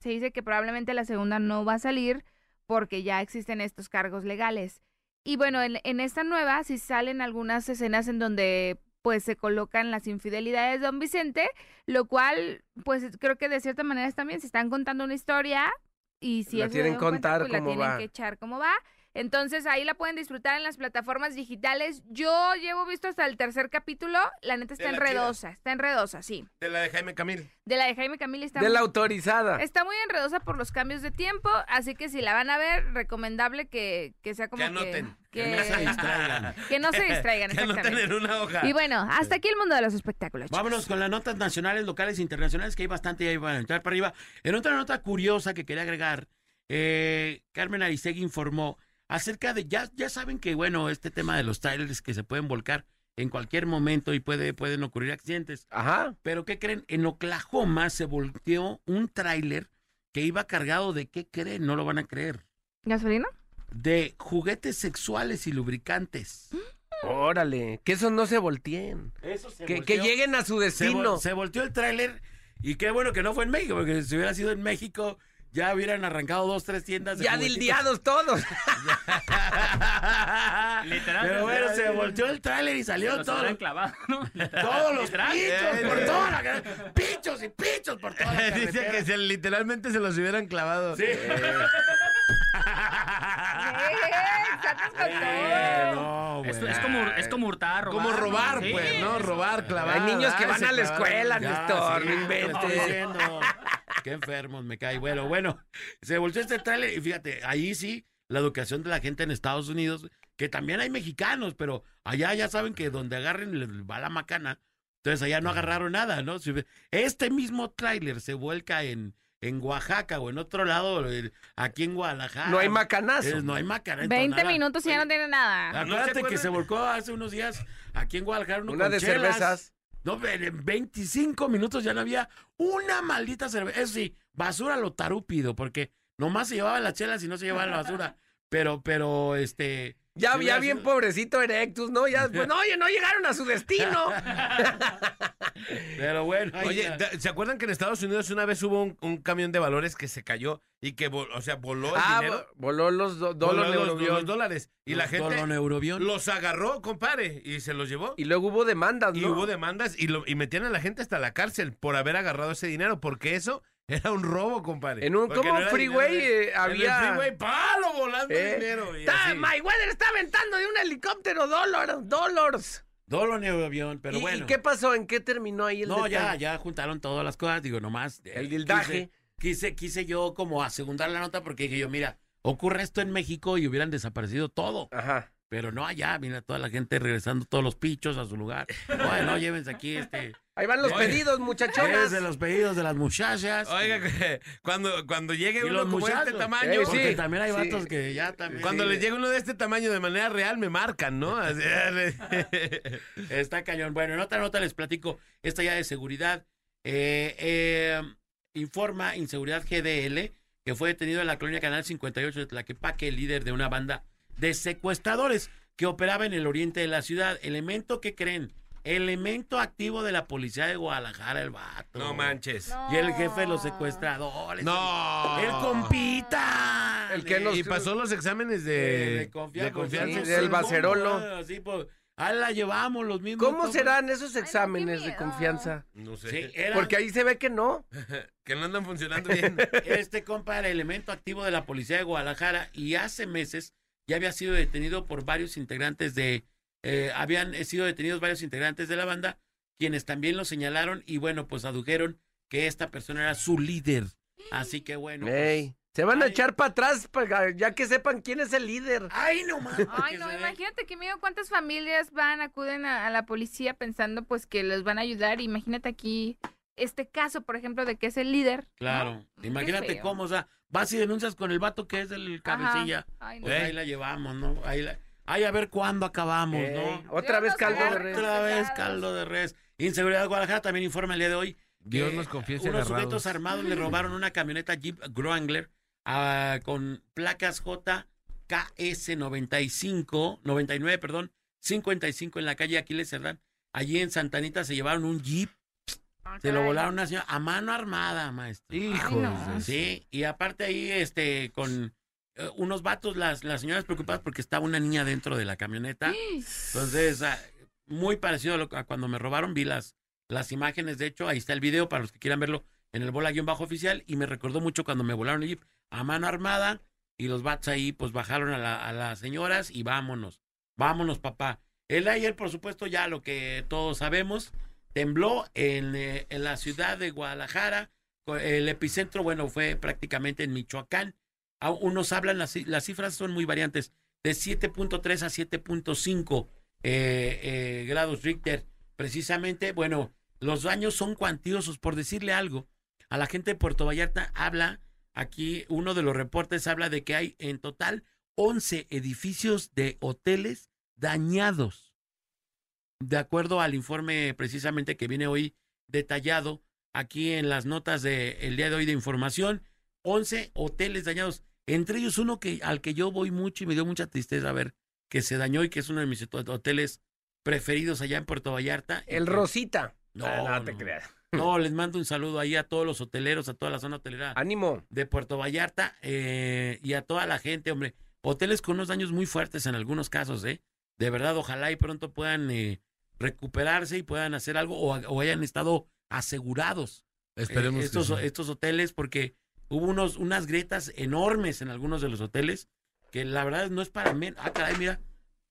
Se dice que probablemente la segunda no va a salir porque ya existen estos cargos legales. Y bueno, en, en esta nueva sí salen algunas escenas en donde pues se colocan las infidelidades de don Vicente, lo cual pues creo que de cierta manera también se están contando una historia y si La eso tienen cuenta, pues, la cómo tienen va. que echar cómo va. Entonces ahí la pueden disfrutar en las plataformas digitales. Yo llevo visto hasta el tercer capítulo. La neta está enredosa, está enredosa, sí. De la de Jaime Camil. De la de Jaime Camila está, De muy, la autorizada. está muy enredosa por los cambios de tiempo. Así que si la van a ver, recomendable que, que sea como Que anoten. que, Que no se distraigan. que no se distraigan. Que anoten en una hoja. Y bueno, hasta aquí el mundo de los espectáculos. chicos. Vámonos con las notas nacionales, locales e internacionales, que hay bastante y ahí van a entrar para arriba. En otra nota curiosa que quería agregar, eh, Carmen Aristegui informó acerca de, ya, ya saben que, bueno, este tema de los trailers que se pueden volcar en cualquier momento y puede, pueden ocurrir accidentes. Ajá. Pero ¿qué creen? En Oklahoma se volteó un tráiler que iba cargado de, ¿qué creen? No lo van a creer. ¿Gasolina? De juguetes sexuales y lubricantes. Órale. Que esos no se volteen. Eso se Que, que lleguen a su se, destino. vol- se volteó el tráiler y qué bueno que no fue en México, porque si hubiera sido en México ya hubieran arrancado dos, tres tiendas de Ya juguetitos. dildeados todos. Literal. Pero bueno, se volteó el tráiler y salió Los todo, ¿no? Todos los Literal. pichos por toda la carretera. Pichos y pichos por toda la Dice carretera. que se- literalmente se los hubieran clavado. Sí. ¡Eh! ¡Sacas con Eh, no, Es, es como, es como hurtar, robar. Como robar, Sí, pues, ¿no? Robar, clavar. Hay niños que van a la escuela, Ya, Néstor, sí, no te inventes. Qué enfermos me cae. Bueno, bueno, se volteó este tráiler y fíjate, ahí sí, la educación de la gente en Estados Unidos, que también hay mexicanos, pero allá ya saben que donde agarren les va la macana. Entonces allá no agarraron nada, ¿no? Este mismo tráiler se vuelca en, en Oaxaca o en otro lado, aquí en Guadalajara. No hay macanazo. Es- no hay macana. 20 entonada. minutos y ya no tiene nada. ¿No se Acuérdate que se volcó hace unos días aquí en Guadalajara uno Una con de chelas. cervezas. No, en 25 minutos ya no había una maldita cerveza. Eso sí, basura lo tarúpido, porque nomás se llevaban las chelas y no se llevaban la basura. Pero, pero, este... Ya, ya bien pobrecito Erectus, ¿no? Ya después, no, oye, no llegaron a su destino. Pero bueno, Oye, ¿se acuerdan que en Estados Unidos una vez hubo un, un camión de valores que se cayó y que, vol- o sea, voló el ah, dinero? voló los do- Voló los, dólares. Y la gente Doloneurobión. los agarró, compadre, y se los llevó. Y luego hubo demandas, Y ¿no? hubo demandas y, lo, y metían a la gente hasta la cárcel por haber agarrado ese dinero, porque eso era un robo, compadre. En un como no freeway dinero de- eh, En había... el freeway, palo volando Eh, dinero. y Está. Mayweather está aventando de un helicóptero dólares, dólares. Dolo ni avión, pero ¿Y, bueno. y qué pasó? ¿En qué terminó ahí el No, ya, ya juntaron todas las cosas, digo, nomás. eh, El dildaje. Quise, quise, quise yo como asegundar la nota porque dije yo, mira, ocurre esto en México y hubieran desaparecido todo. Ajá. Pero no allá, mira, toda la gente regresando todos los pichos a su lugar. Bueno, llévense aquí este. Ahí van los Oye. pedidos, muchachonas. Llévense los pedidos de las muchachas. Oiga, que cuando, cuando llegue uno como muchachos. este tamaño, Ey, Porque sí, también hay sí. vatos que ya también. cuando sí, les llegue uno de este tamaño de manera real, me marcan, ¿no? Está cañón. Bueno, en otra nota les platico, esta ya de seguridad. Eh, eh, informa Inseguridad GDL que fue detenido en la colonia Canal 58 de Tlaquepaque, el líder de una banda de secuestradores que operaba en el oriente de la ciudad. Elemento que creen, elemento activo de la policía de Guadalajara, el vato. no manches. Y el jefe de los secuestradores. No. El compita. El que nos- Y pasó los exámenes de, de confianza. de confianza. Sí, del bacerolo. Así, pues, ahí la llevamos los mismos. ¿Cómo serán esos exámenes de confianza? No sé. Sí, eran- Porque ahí se ve que no. Que no andan funcionando bien. Este compa era elemento activo de la policía de Guadalajara y hace meses ya había sido detenido por varios integrantes de, eh, habían sido detenidos varios integrantes de la banda, quienes también lo señalaron y bueno, pues adujeron que esta persona era su líder. Así que bueno. pues, Ey, se van a echar para atrás para- ya que sepan quién es el líder. ¡Ay, no más! Ay, no, imagínate que miedo cuántas familias van, acuden a, a la policía pensando pues que los van a ayudar. Imagínate aquí este caso, por ejemplo, de que es el líder. Claro, imagínate cómo, o sea, vas y denuncias con el vato que es el cabecilla. Ajá. Ay, no. Pues ahí la llevamos, ¿no? Ahí, la- a ver cuándo acabamos, Ey, ¿no? Otra Dios vez caldo de res. Otra vez caldo de res. Inseguridad de Guadalajara también informa el día de hoy. Dios nos confiese Unos agarrados. sujetos armados le robaron una camioneta Jeep Wrangler ah, con placas JKS 95, 99, perdón, 55 en la calle Aquiles Cerdán. Allí en Santanita se llevaron un Jeep, se lo volaron una señora a mano armada, maestro. No. de- Sí, y aparte ahí, este, con eh, unos vatos, las, las señoras preocupadas porque estaba una niña dentro de la camioneta. Entonces, ah, muy parecido a, lo- a cuando me robaron, vi las, las imágenes, de hecho, ahí está el video para los que quieran verlo en el bola guion bajo oficial, y me recordó mucho cuando me volaron el jeep a mano armada, y los vatos ahí, pues, bajaron a, la- a las señoras y vámonos, vámonos, papá. El ayer, por supuesto, ya lo que todos sabemos, tembló en, eh, en la ciudad de Guadalajara, el epicentro, bueno, fue prácticamente en Michoacán, unos hablan, las, las cifras son muy variantes, de 7.3 a 7.5 eh, eh, grados Richter. Precisamente, bueno, los daños son cuantiosos, por decirle algo. A la gente de Puerto Vallarta habla, aquí uno de los reportes habla de que hay en total 11 edificios de hoteles dañados. De acuerdo al informe precisamente que viene hoy detallado aquí en las notas del día de hoy de información, 11 hoteles dañados, entre ellos uno que al que yo voy mucho y me dio mucha tristeza ver que se dañó y que es uno de mis hot- hoteles preferidos allá en Puerto Vallarta. El Rosita. No, Ah, no te no. creas. No, les mando un saludo ahí a todos los hoteleros, a toda la zona hotelera Ánimo. de Puerto Vallarta eh, y a toda la gente, hombre. Hoteles con unos daños muy fuertes en algunos casos, ¿eh? De verdad, ojalá y pronto puedan eh, recuperarse y puedan hacer algo o, o hayan estado asegurados eh, Esperemos estos, que sí. estos hoteles porque hubo unos, unas grietas enormes en algunos de los hoteles que la verdad no es para menos. Ah, caray, mira.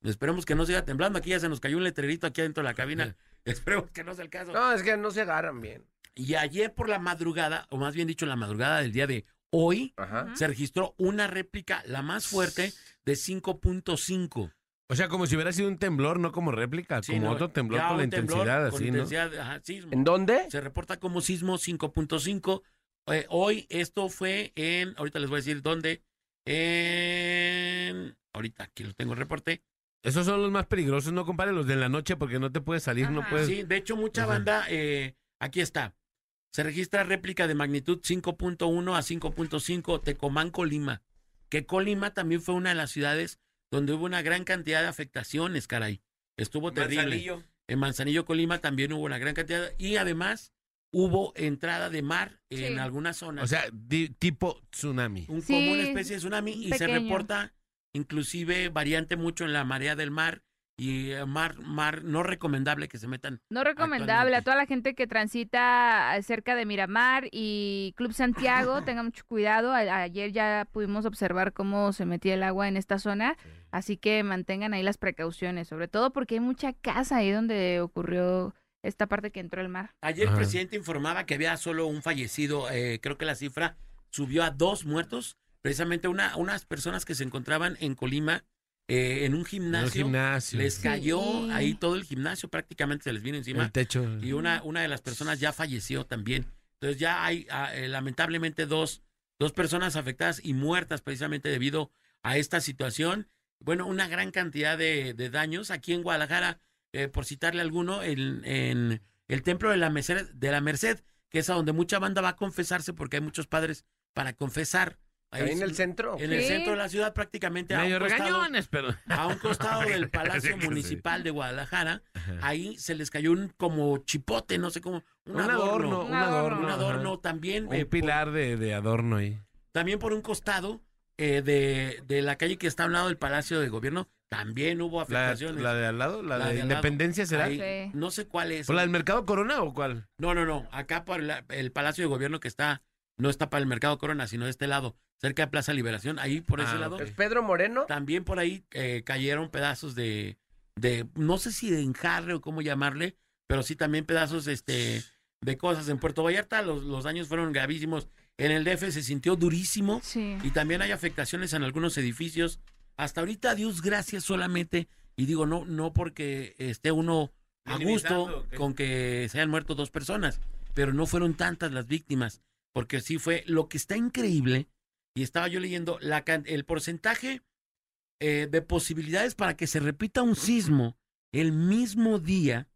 Esperemos que no siga temblando. Aquí ya se nos cayó un letrerito aquí adentro de la cabina. Esperemos que no sea el caso. No, es que no se agarran bien. Y ayer por la madrugada, o más bien dicho, la madrugada del día de hoy, Ajá. se registró una réplica, la más fuerte, de 5.5. O sea, como si hubiera sido un temblor, no como réplica, Sí, como no, otro temblor con la intensidad con así, ¿no? intensidad, ajá, sismo. ¿En dónde? Se reporta como sismo 5.5. Eh, hoy esto fue en, ahorita les voy a decir dónde, en, ahorita aquí lo tengo el reporte. Esos son los más peligrosos, no compadre, los de la noche porque no te puedes salir, no puedes. Sí, de hecho mucha Ajá. banda, eh, aquí está. Se registra réplica de magnitud 5.1 a 5.5 Tecomán, Colima. Que Colima también fue una de las ciudades donde hubo una gran cantidad de afectaciones, caray. Estuvo terrible. Manzanillo. En Manzanillo, Colima también hubo una gran cantidad. Y además hubo entrada de mar en Sí. algunas zonas. O sea, di- tipo tsunami. un, Sí, como una especie de tsunami y se reporta inclusive variante mucho en la marea del mar y eh, mar, mar no recomendable que se metan. No recomendable a toda la gente que transita eh, cerca de Miramar y Club Santiago, tengan mucho cuidado. A- ayer ya pudimos observar cómo se metía el agua en esta zona, así que mantengan ahí las precauciones, sobre todo porque hay mucha casa ahí donde ocurrió esta parte que entró el mar. Ayer el presidente informaba que había solo un fallecido, eh, creo que la cifra subió a dos muertos, precisamente una, unas personas que se encontraban en Colima eh, en un En gimnasio. Les Sí. cayó ahí todo el gimnasio, prácticamente se les vino encima. El techo. y una, una de las personas ya falleció también. Entonces ya hay ah, eh, lamentablemente dos, dos personas afectadas y muertas precisamente debido a esta situación. Bueno, una gran cantidad de, de daños. Aquí en Guadalajara, eh, por citarle alguno, en, en el templo de la, Merced, de la Merced, que es a donde mucha banda va a confesarse porque hay muchos padres para confesar. Ahí en el centro. En el Sí. centro de la ciudad prácticamente a Medio un costado- regañones, pero. a un costado del Palacio Sí que sí. Municipal de Guadalajara. Ahí se les cayó un como chipote, no sé cómo, un, Un adorno, Un un adorno. adorno. un ajá. adorno también. eh, Un pilar de, de adorno ahí. también por un costado eh, de, de la calle que está a un lado del Palacio de Gobierno, también hubo La, afectaciones. la de al lado, la, La de de al lado. Independencia será. Ahí, Sí. No sé cuál es. ¿Por la del Mercado Corona o cuál? No, no, no. Acá por la- el Palacio de Gobierno que está, no está para el Mercado Corona, sino de este lado, cerca de Plaza Liberación, ahí por ese Ah, lado. ¿Es Pedro Moreno? También por ahí eh, cayeron pedazos de, de, no sé si de enjarre o cómo llamarle, pero sí también pedazos este, de cosas. En Puerto Vallarta los, los daños fueron gravísimos. En el DF se sintió durísimo Sí. y también hay afectaciones en algunos edificios. Hasta ahorita, Dios gracias solamente, y digo, no, no porque esté uno a gusto con que se hayan muerto dos personas, pero no fueron tantas las víctimas, porque sí fue lo que está increíble, y estaba yo leyendo el porcentaje eh, de posibilidades para que se repita un sismo el mismo día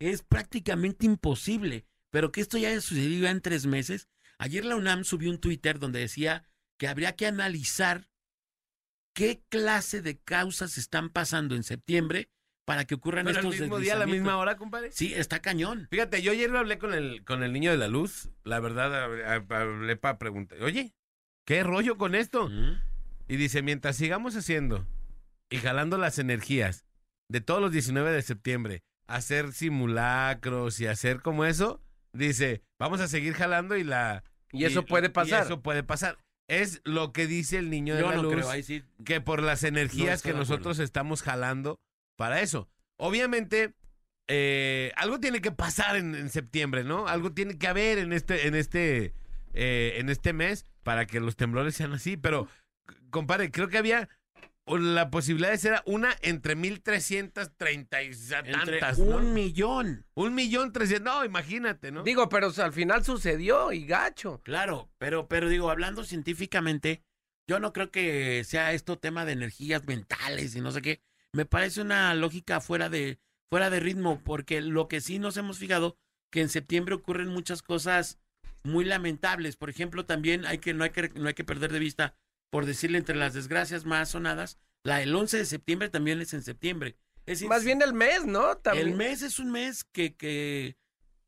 es prácticamente imposible, pero que esto ya haya sucedido en tres meses. Ayer la UNAM subió un Twitter donde decía que habría que analizar qué clase de causas están pasando en septiembre para que ocurran Pero el estos mismo día, a la misma hora, compadre. Sí, está cañón. Fíjate, yo ayer hablé con el, con el niño de la luz. La verdad, hab- hab- hablé para preguntar, oye, ¿qué rollo con esto? Mm. Y dice, mientras sigamos haciendo y jalando las energías de todos los 19 de septiembre, hacer simulacros y hacer como eso, dice, vamos a seguir jalando y la... Y eso puede pasar. Y eso puede pasar. Es lo que dice el niño de Yo la no luz, creo, ahí sí. que por las energías que nosotros estamos jalando para eso. Obviamente, eh, algo tiene que pasar en, en septiembre, ¿no? Algo tiene que haber en este, en este, eh, en este mes para que los temblores sean así. Pero, compadre, creo que había la posibilidad de ser una entre 1330 y tantas, un ¿no? millón. Un millón trescientos, no, imagínate, ¿no? Digo, pero o sea, al final sucedió y gacho. Claro, pero, pero digo, hablando científicamente, yo no creo que sea esto tema de energías mentales y no sé qué. Me parece una lógica fuera de, fuera de ritmo, porque lo que sí nos hemos fijado, que en septiembre ocurren muchas cosas muy lamentables. Por ejemplo, también hay que, no hay que, no hay que perder de vista, por decirle entre las desgracias más sonadas, la del 11 de septiembre también es en septiembre. Es Más bien el mes, ¿no? También. el mes es un mes que, que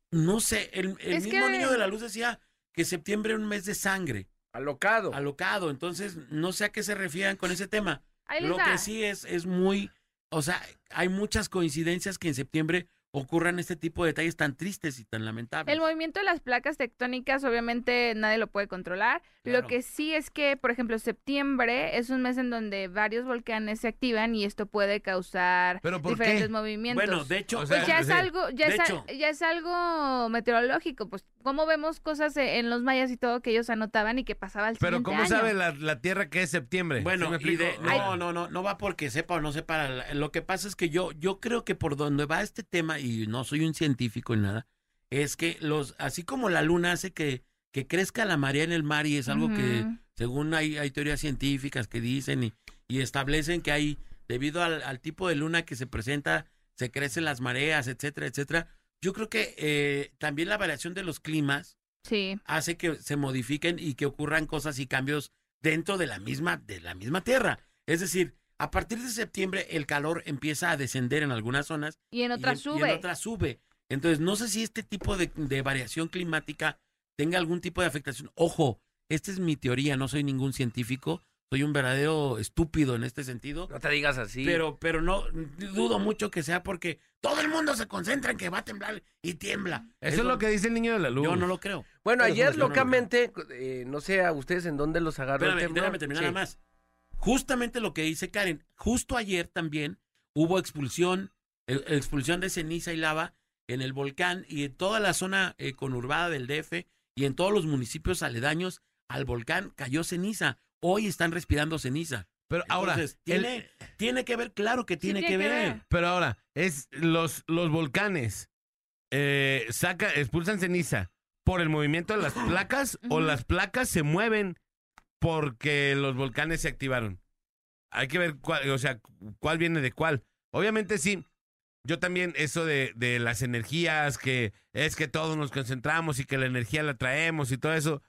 no sé, el, mismo que- niño de la luz decía que septiembre era un mes de sangre, Alocado. alocado, entonces no sé a qué se refieran con ese tema. Lo que sí es, es muy, o sea, hay muchas coincidencias que en septiembre ocurran este tipo de detalles tan tristes y tan lamentables. El movimiento de las placas tectónicas, obviamente nadie lo puede controlar. Claro. Lo que sí es que, por ejemplo, septiembre es un mes en donde varios volcanes se activan y esto puede causar ¿Pero por diferentes qué? movimientos. bueno, de hecho, O sea, pues ya es sí. algo, ya de es, hecho. ya es algo meteorológico, pues como vemos cosas e- en los mayas y todo que ellos anotaban y que pasaba al Pero ¿cómo año. sabe la, la Tierra que es septiembre? Bueno, ¿Sí y de- no, no, no, no va porque sepa o no sepa. la- Lo que pasa es que yo, yo creo que por donde va este tema, y no soy un científico ni nada, es que los, así como la luna hace que, que crezca la marea en el mar y es algo que, según hay, hay teorías científicas que dicen y, y establecen que hay, debido al, al tipo de luna que se presenta, se crecen las mareas, etcétera, etcétera. Yo creo que eh, también la variación de los climas Sí. hace que se modifiquen y que ocurran cosas y cambios dentro de la misma de la misma tierra. Es decir, a partir de septiembre el calor empieza a descender en algunas zonas Y en otras en- y sube. en otras sube. Entonces, no sé si este tipo de, de variación climática tenga algún tipo de afectación. Ojo, esta es mi teoría, no soy ningún científico, soy un verdadero estúpido en este sentido. No te digas así. Pero, pero no, dudo mucho que sea porque todo el mundo se concentra en que va a temblar y tiembla. Eso es lo que dice el niño de la luz. Yo no lo creo. bueno, Pero ayer yo no lo locamente, eh, no sé a ustedes en dónde los agarró Espérame, déjame terminar Sí. nada más. Justamente lo que dice Karen, justo ayer también hubo expulsión, eh, expulsión de ceniza y lava en el volcán y en toda la zona eh, conurbada del DF y en todos los municipios aledaños al volcán cayó ceniza. Hoy están respirando ceniza. Pero ahora, Entonces, el- tiene, tiene que ver, claro que tiene, tiene que, que ver. ver. pero ahora, es los, los volcanes eh, saca, expulsan ceniza por el movimiento de las placas o las placas se mueven porque los volcanes se activaron. Hay que ver cuál, o sea, cuál viene de cuál. Obviamente sí. Yo también eso de, de las energías, que es que todos nos concentramos y que la energía la traemos y todo eso.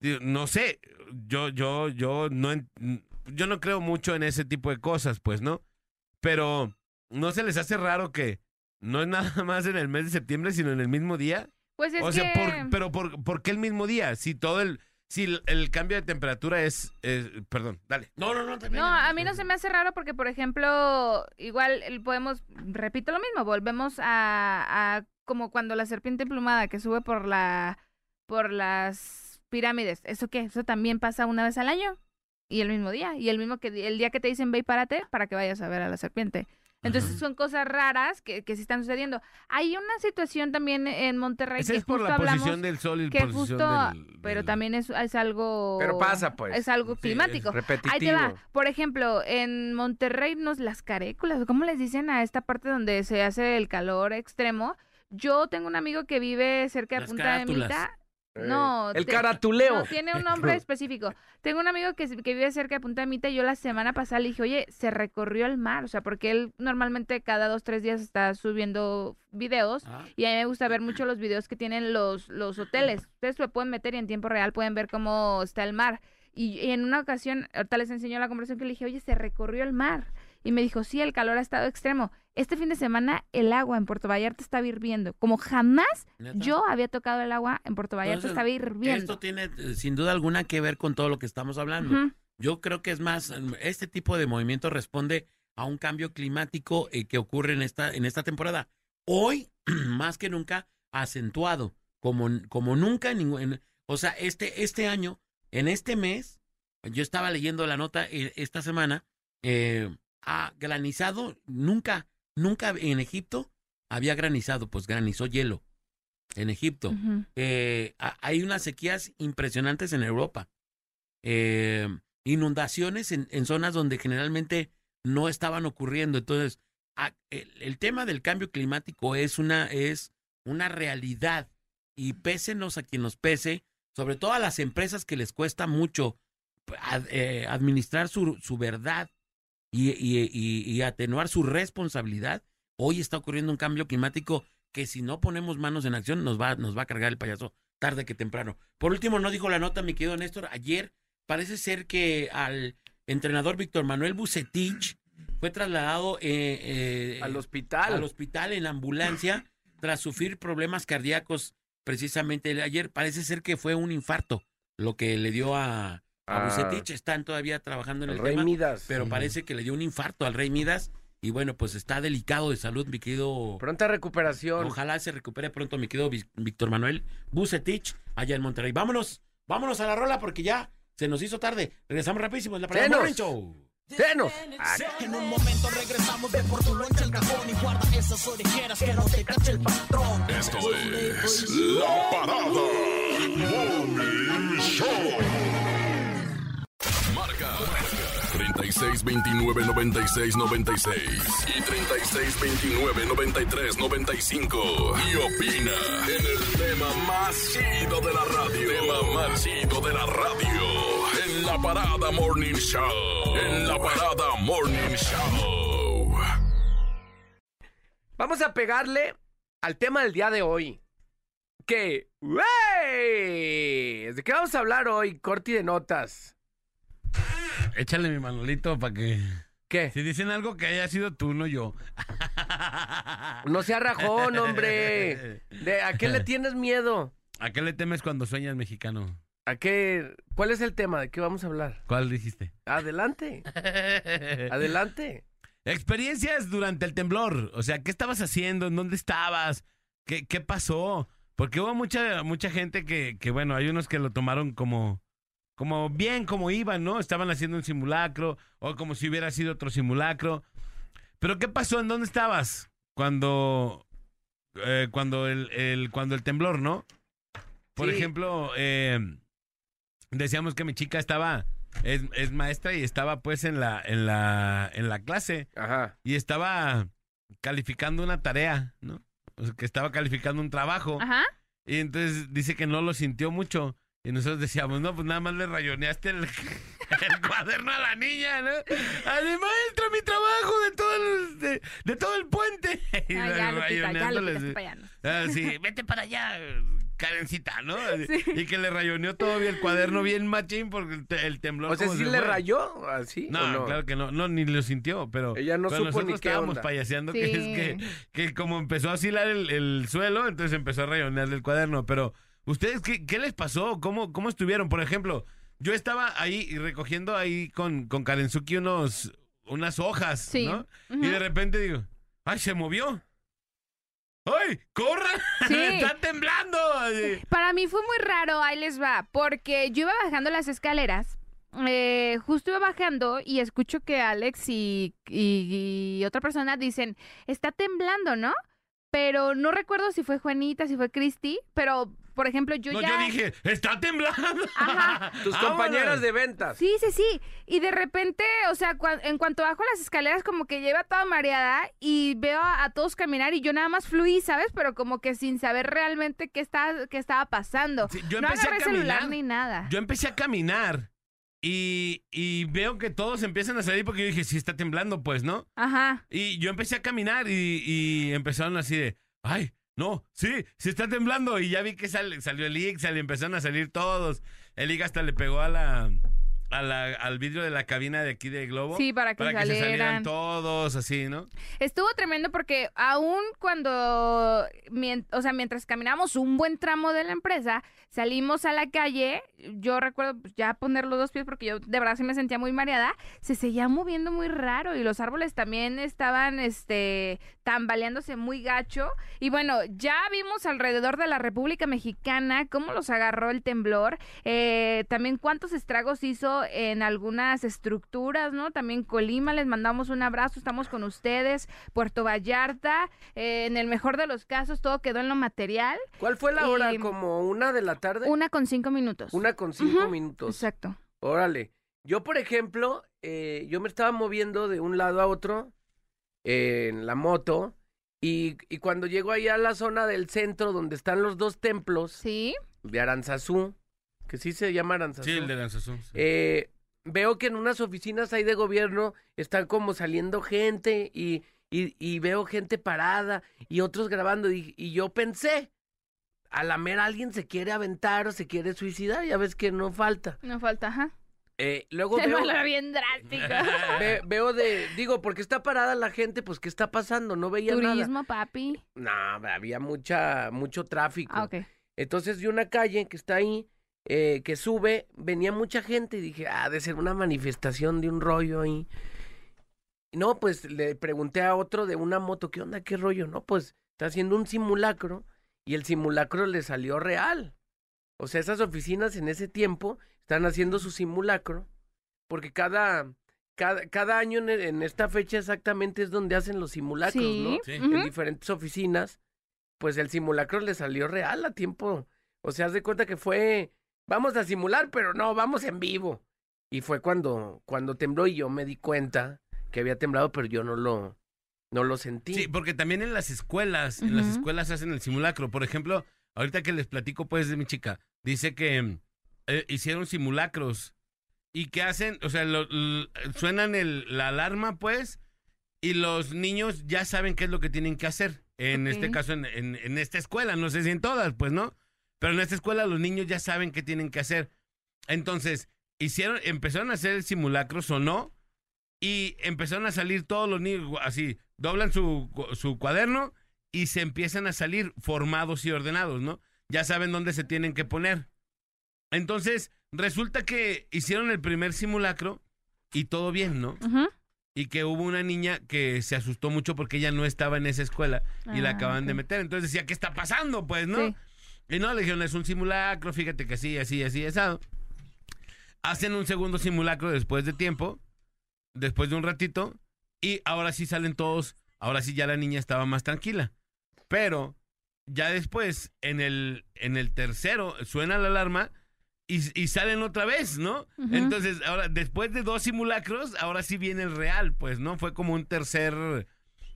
No sé, yo, yo, yo no, en- yo no creo mucho en ese tipo de cosas, pues, ¿no? Pero ¿no se les hace raro que no es nada más en el mes de septiembre, sino en el mismo día? Pues es o sea, que... por- pero por, ¿por qué el mismo día? Si todo el, si el, el cambio de temperatura es, es- perdón, dale. No, no, no. también- No, a mí no se me hace raro porque, por ejemplo, igual el- podemos, repito lo mismo, volvemos a, a como cuando la serpiente emplumada que sube por la, por las pirámides. ¿Eso qué? Eso también pasa una vez al año y el mismo día. Y el mismo que el día que te dicen ve y párate para que vayas a ver a la serpiente. Entonces Ajá. son cosas raras que, que sí están sucediendo. Hay una situación también en Monterrey Esa que es por justo la hablamos posición del sol y la que posición justo, del- pero también es, es algo Pero pasa, pues. es algo Sí, climático. es Repetitivo. Ahí te va. Por ejemplo, en Monterrey, nos las caréculas, ¿cómo les dicen a esta parte donde se hace el calor extremo? Yo tengo un amigo que vive cerca de Las Punta carátulas. de Mita. No, El te- caratuleo. No, tiene un nombre específico. Tengo un amigo que, que vive cerca de Punta Mita y yo la semana pasada le dije, oye, se recorrió el mar, o sea, porque él normalmente cada dos, tres días está subiendo videos Ah, y a mí me gusta ver mucho los videos que tienen los, los hoteles. Ustedes se pueden meter y en tiempo real pueden ver cómo está el mar. Y, y en una ocasión, ahorita les enseñó la conversación que le dije, oye, se recorrió el mar. Y me dijo, sí, el calor ha estado extremo. Este fin de semana el agua en Puerto Vallarta estaba hirviendo. Como jamás ¿neta? yo había tocado el agua en Puerto Vallarta, Entonces, estaba hirviendo. Esto tiene eh, sin duda alguna que ver con todo lo que estamos hablando. Yo creo que es más, mm, este tipo de movimiento responde a un cambio climático eh, que ocurre en esta, en esta temporada. Hoy, más que nunca, acentuado, como, como nunca, en ningún- en- o sea, este, este año, en este mes, yo estaba leyendo la nota eh, esta semana, eh, ha granizado, nunca, nunca en Egipto había granizado, pues granizó hielo en Egipto eh, ha- hay unas sequías impresionantes en Europa. Eh, inundaciones en, en zonas donde generalmente no estaban ocurriendo. Entonces, a- el, el tema del cambio climático es una, es una realidad. Y pésenos a quien nos pese, sobre todo a las empresas que les cuesta mucho ad- eh, administrar su, su verdad y, y- y- y atenuar su responsabilidad. Hoy está ocurriendo un cambio climático que si no ponemos manos en acción nos va, nos va a cargar el payaso tarde que temprano. Por último, no dijo la nota, mi querido Néstor, ayer parece ser que al entrenador Víctor Manuel Bucetich fue trasladado eh, eh, Al hospital. al hospital en ambulancia tras sufrir problemas cardíacos precisamente ayer. Parece ser que fue un infarto lo que le dio a, a Ah. Bucetich. Están todavía trabajando en el, El Rey tema, Midas. pero parece que le dio un infarto al Rey Midas. Y bueno, pues está delicado de salud, mi querido. Pronta recuperación. Ojalá se recupere pronto, mi querido Víctor Manuel Bucetich, allá en Monterrey. Vámonos, vámonos a la rola porque ya se nos hizo tarde. Regresamos rapidísimo en la Parada Show. ¡Senos! En un momento regresamos de por tu loncha el cajón y guarda esas orejeras que no te cache el patrón. Esto es La Parada Morning Show. Marca 36 29 96 96 y 36 29 93 95. Y opina en el tema más chido de la radio. Tema más de la radio. En La Parada Morning Show. En La Parada Morning Show. Vamos a pegarle al tema del día de hoy. Que, ¡wey! ¿De qué vamos a hablar hoy? Corti de notas. Échale mi manolito para que... ¿Qué? Si dicen algo que haya sido tú, no yo. No sea rajón, hombre. ¿De ¿A qué le tienes miedo? ¿A qué le temes cuando sueñas mexicano? ¿A qué? ¿Cuál es el tema? ¿De qué vamos a hablar? ¿Cuál dijiste? Adelante, adelante. Experiencias durante el temblor. O sea, ¿qué estabas haciendo? ¿En dónde estabas? ¿Qué, qué pasó? Porque hubo mucha, mucha gente que, que, bueno, hay unos que lo tomaron como, como bien, como iban, ¿no? Estaban haciendo un simulacro o como si hubiera sido otro simulacro. Pero ¿qué pasó? ¿En dónde estabas? Cuando, eh, cuando, el, el- cuando el temblor, ¿no? Por Sí. ejemplo, eh, decíamos que mi chica estaba, es, es maestra y estaba pues en la, en la, en la clase Ajá. y estaba calificando una tarea, ¿no? O sea, que estaba calificando un trabajo. Ajá. Y entonces dice que no lo sintió mucho. Y nosotros decíamos, no, pues nada más le rayoneaste el, el cuaderno a la niña, ¿no? Así, maestra, mi trabajo de todo el, de, de todo el puente. Y Ay, ya, Lupita, ya, Lupita, para allá, no. Ah, sí, vete para allá, Karencita, ¿no? Y que le rayoneó todavía el cuaderno bien machín porque el, te- el temblor. O sea, ¿sí se le fue. rayó así? No, o no? claro que no, no, ni lo sintió, pero, Ella no supo nosotros qué estábamos onda. payaseando que es que, que como empezó a oscilar el, el suelo, entonces empezó a rayonearle el cuaderno, pero ¿ustedes qué, qué les pasó? ¿Cómo, ¿Cómo estuvieron? Por ejemplo, yo estaba ahí recogiendo ahí con, con Karenzuki unos, unas hojas, Sí. ¿no? Y de repente digo, ¡ay, se movió! ¡Ay, corra! Sí. ¡Está temblando! Para mí fue muy raro, ahí les va, porque yo iba bajando las escaleras, eh, justo iba bajando y escucho que Alex y, y- y otra persona dicen, está temblando, ¿no? Pero no recuerdo si fue Juanita, si fue Cristi, pero, por ejemplo, yo no, ya... yo dije, ¡está temblando! Ajá. Tus Vámonos. compañeras de ventas. Sí, sí, sí. Y de repente, o sea, en cuanto bajo las escaleras, como que lleva toda mareada y veo a, a todos caminar y yo nada más fluí, ¿sabes? Pero como que sin saber realmente qué, estaba qué estaba pasando. Sí, yo no empecé a caminar. ni nada. Yo empecé a caminar y, y veo que todos empiezan a salir porque yo dije, sí está temblando, pues, ¿no? Ajá. Y yo empecé a caminar y, y empezaron así de, ay, no, sí, sí está temblando. Y ya vi que sal- salió el Ixal y empezaron a salir todos. El Ig hasta le pegó a la, a la- al vidrio de la cabina de aquí de Globo. Sí, para que se salieran salieran. todos, así, ¿no? Estuvo tremendo porque aún cuando, o sea, mientras caminamos un buen tramo de la empresa, salimos a la calle, yo recuerdo pues, ya poner los dos pies porque yo de verdad sí me sentía muy mareada, se seguía moviendo muy raro y los árboles también estaban, este, tambaleándose muy gacho. Y bueno, ya vimos alrededor de la República Mexicana cómo los agarró el temblor, eh, también cuántos estragos hizo en algunas estructuras, ¿no? También Colima, les mandamos un abrazo, estamos con ustedes, Puerto Vallarta, eh, en el mejor de los casos todo quedó en lo material, ¿Cuál fue la hora? ¿Como una de la tarde? una con cinco minutos. Una con cinco minutos. Exacto. Órale. Yo, por ejemplo, eh, yo me estaba moviendo de un lado a otro eh, en la moto y, y cuando llego ahí a la zona del centro donde están los dos templos Sí, de Aranzazú, que sí se llama Aranzazú, Sí, el de Lanzazú. sí. eh, veo que en unas oficinas ahí de gobierno están como saliendo gente y, y, y veo gente parada y otros grabando y, y yo pensé, a la mera alguien se quiere aventar o se quiere suicidar, ya ves que no falta. no falta, ajá. Eh, luego Se veo, bien drástico. ve- veo de, digo, porque está parada la gente, pues ¿qué está pasando? No veía nada. Turismo, papi. No, había mucha, mucho tráfico. Ah, ok. Entonces vi una calle que está ahí, eh, que sube, venía mucha gente y dije, ah, de ser una manifestación de un rollo ahí. No, pues le pregunté a otro de una moto, ¿qué onda? ¿Qué rollo? No, pues está haciendo un simulacro y el simulacro le salió real. O sea, esas oficinas en ese tiempo están haciendo su simulacro porque cada, cada, cada año en, en esta fecha exactamente es donde hacen los simulacros, ¿no? Sí. En diferentes oficinas, pues el simulacro le salió real a tiempo. O sea, haz de cuenta que fue, vamos a simular, pero no, vamos en vivo. Y fue cuando, cuando tembló y yo me di cuenta que había temblado, pero yo no lo, no lo sentí. Sí, porque también en las escuelas, en las escuelas hacen el simulacro. Por ejemplo, ahorita que les platico pues de mi chica, dice que eh, hicieron simulacros y que hacen, o sea, lo- l- suenan el, la alarma pues y los niños ya saben qué es lo que tienen que hacer. En este caso, en, en- en esta escuela, no sé si en todas, pues no. Pero en esta escuela los niños ya saben qué tienen que hacer. Entonces, hicieron, empezaron a hacer el simulacro, sonó, y empezaron a salir todos los niños así, doblan su, su cuaderno y se empiezan a salir formados y ordenados, ¿no? Ya saben dónde se tienen que poner. Entonces, resulta que hicieron el primer simulacro y todo bien, ¿no? Y que hubo una niña que se asustó mucho porque ella no estaba en esa escuela y la Ah, acaban de meter. Entonces decía, ¿qué está pasando? Pues, ¿no? Sí. Y no, le dijeron, es un simulacro, fíjate que así, así, así, asado. Hacen un segundo simulacro después de tiempo, después de un ratito, y ahora sí salen todos, ahora sí ya la niña estaba más tranquila. Pero ya después, en el, en el tercero, suena la alarma y, y salen otra vez, ¿no? Entonces, ahora, después de dos simulacros, ahora sí viene el real, pues, ¿no? Fue como un tercer,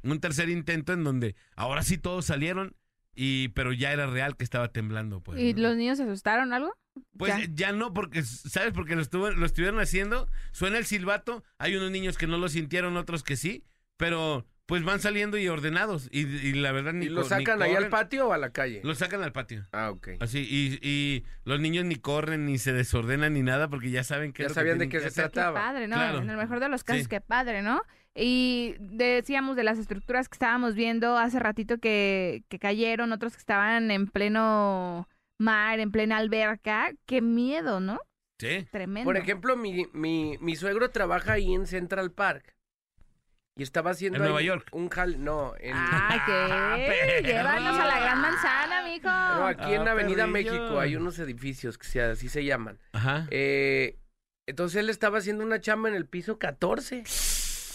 un tercer intento en donde ahora sí todos salieron, y, pero ya era real que estaba temblando, pues. ¿Y ¿no? los niños se asustaron algo? Pues Ya. ya. no, porque, ¿sabes? Porque lo, estuvo- lo estuvieron haciendo, suena el silbato, hay unos niños que no lo sintieron, otros que sí, pero pues van saliendo y ordenados, y, y la verdad ni ¿Y lo ni sacan ahí al patio o a la calle? Lo sacan al patio. Ah, ok. Así, y, y los niños ni corren, ni se desordenan, ni nada, porque ya saben que Ya sabían de qué se Qué trataba. padre, ¿no? Claro. En el mejor de los casos, Sí. qué padre, ¿no? Y decíamos de las estructuras que estábamos viendo hace ratito que, que cayeron, otros que estaban en pleno mar, en plena alberca. Qué miedo, ¿no? Sí. Tremendo. Por ejemplo, mi, mi, mi suegro trabaja ahí en Central Park. Y estaba haciendo ¿En Nueva York? un jal... No, en... Ah, ¿qué? perro. Llévanos a la gran manzana, mijo. no, aquí en Ah, Avenida perrillo. México hay unos edificios que se- así se llaman. Ajá. Eh, entonces él estaba haciendo una chamba en el piso 14.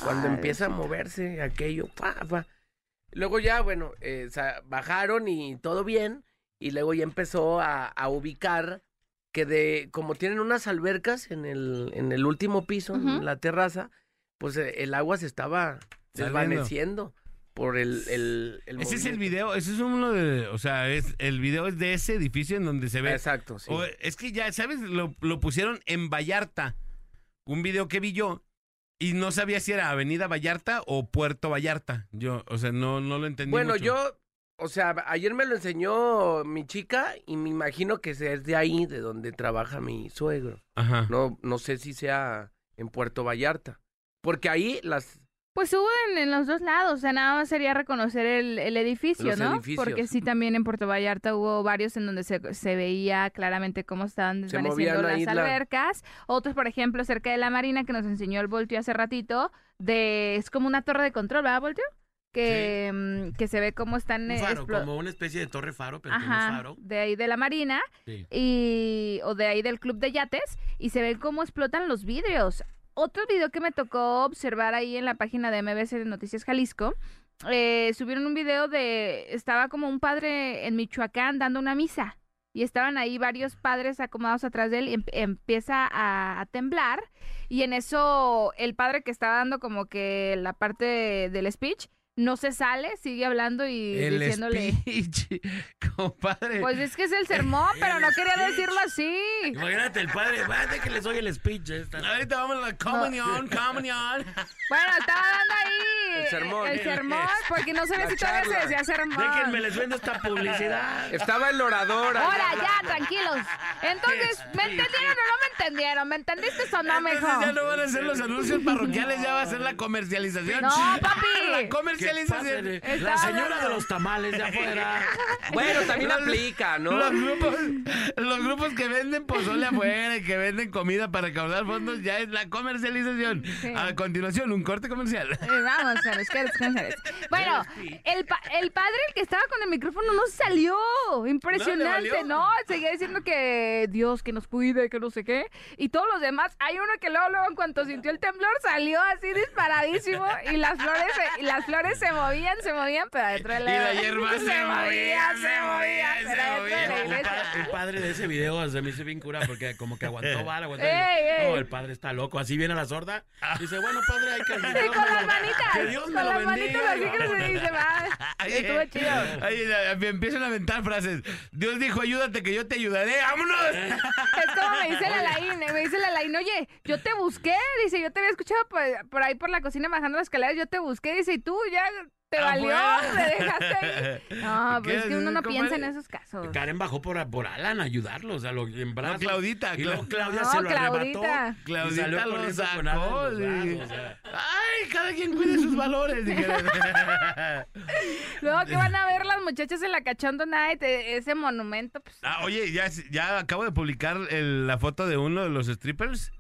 Cuando Ay, empieza a moverse aquello, pa, pa. Luego ya, bueno, eh, bajaron y todo bien. Y luego ya empezó a, a ubicar que de, como tienen unas albercas en el, en el último piso, en la terraza, pues eh, el agua se estaba Saliendo. desvaneciendo por el, el, el Ese es el video, ese es uno de, o sea, es, el video es de ese edificio en donde se ve. Exacto, sí. O, es que ya, ¿sabes? Lo, lo pusieron en Vallarta. Un video que vi yo. Y no sabía si era Avenida Vallarta o Puerto Vallarta. Yo, o sea, no, no lo entendí. Bueno, mucho. yo, o sea, ayer me lo enseñó mi chica y me imagino que es de ahí, de donde trabaja mi suegro. Ajá. No, no sé si sea en Puerto Vallarta. Porque ahí las... Pues hubo en, en los dos lados, o sea, nada más sería reconocer el, el edificio, Los ¿no? edificios. Porque sí, también en Puerto Vallarta hubo varios en donde se, se veía claramente cómo estaban desvaneciendo las albercas. Otros, por ejemplo, cerca de la Marina, que nos enseñó el Voltio hace ratito, de es como una torre de control, ¿verdad, Voltio? Que, mm, que se ve cómo están... Un eh, faro, como una especie de torre faro, pero Ajá, faro. de ahí de la Marina Sí. y o de ahí del club de yates y se ve cómo explotan los vidrios. Otro video que me tocó observar ahí en la página de MBC de Noticias Jalisco, eh, subieron un video de estaba como un padre en Michoacán dando una misa y estaban ahí varios padres acomodados atrás de él y em- empieza a, a temblar y en eso el padre que estaba dando como que la parte del speech no se sale, sigue hablando y El diciéndole speech, compadre. pues es que es el sermón, pero no quería decirlo así. Imagínate el padre, vaya que les oye el speech. esta- Ahorita vamos a la comunión, comunión. Bueno, estaba dando ahí El sermón. el sermón, porque no sabía La si todavía se decía sermón. Déjenme les vendo esta publicidad. Estaba el orador. ahí Ahora, ya, tranquilos. Entonces, ¿me entendieron o no me entendieron? ¿Me entendiste o no? Entonces ya no van a ser los anuncios parroquiales, ya va a ser la comercialización. No, papi. La Que comercialización. La señora de los tamales de afuera. Bueno, también aplica, ¿no? Los grupos, los grupos que venden pozole afuera y que venden comida para recaudar fondos ya es la comercialización. Sí. A continuación, un corte comercial. Eh, Vamos a los comerciales. Bueno, el, pa- el padre, el que estaba con el micrófono, no salió. Impresionante? ¿no? Seguía diciendo que Dios que nos cuide, que no sé qué. Y todos los demás, hay uno que luego, luego, en cuanto sintió el temblor, salió así disparadísimo. Y las flores, y las flores se movían, se movían, pero adentro de Y la hierba se movía, se movía, se la movía. Iglesia. pa- un padre de ese video se me hizo bien cura porque como que aguantó vara, aguantó. Ey, ey. No, el padre está loco. Así viene la sorda. Dice, bueno, padre, hay que... Sí, con las manitas. Que Dios con me lo las manitas bendiga. así que se dice, va. Ahí, Estuvo eh, chido. ahí, empiezan a aventar frases. Dios dijo, ayúdate que yo te ayudaré. ¡Vámonos! Es como me dice la Laín, me dice la Laín, oye, yo te busqué, dice, yo te había escuchado por, por ahí por la cocina bajando las escaleras, yo te busqué, dice, y tú ya Te valió, Afuera. me dejaste ahí. No, pues ¿Qué es que uno no piensa en esos casos. Karen bajó por, por Alan a ayudarlo, o sea, lo en No, brazos. Claudita. Y luego Cla- Claudia No, se lo Claudita. arrebató. Claudita y salió lo con Alan en sacó. los sí. brazos, o sea. Ay, cada quien cuide sus valores. Luego que van a ver las muchachas en la Cachondo Night, eh, ese monumento, pues. Ah, oye, ya, ya acabo de publicar el- la foto de uno de los strippers.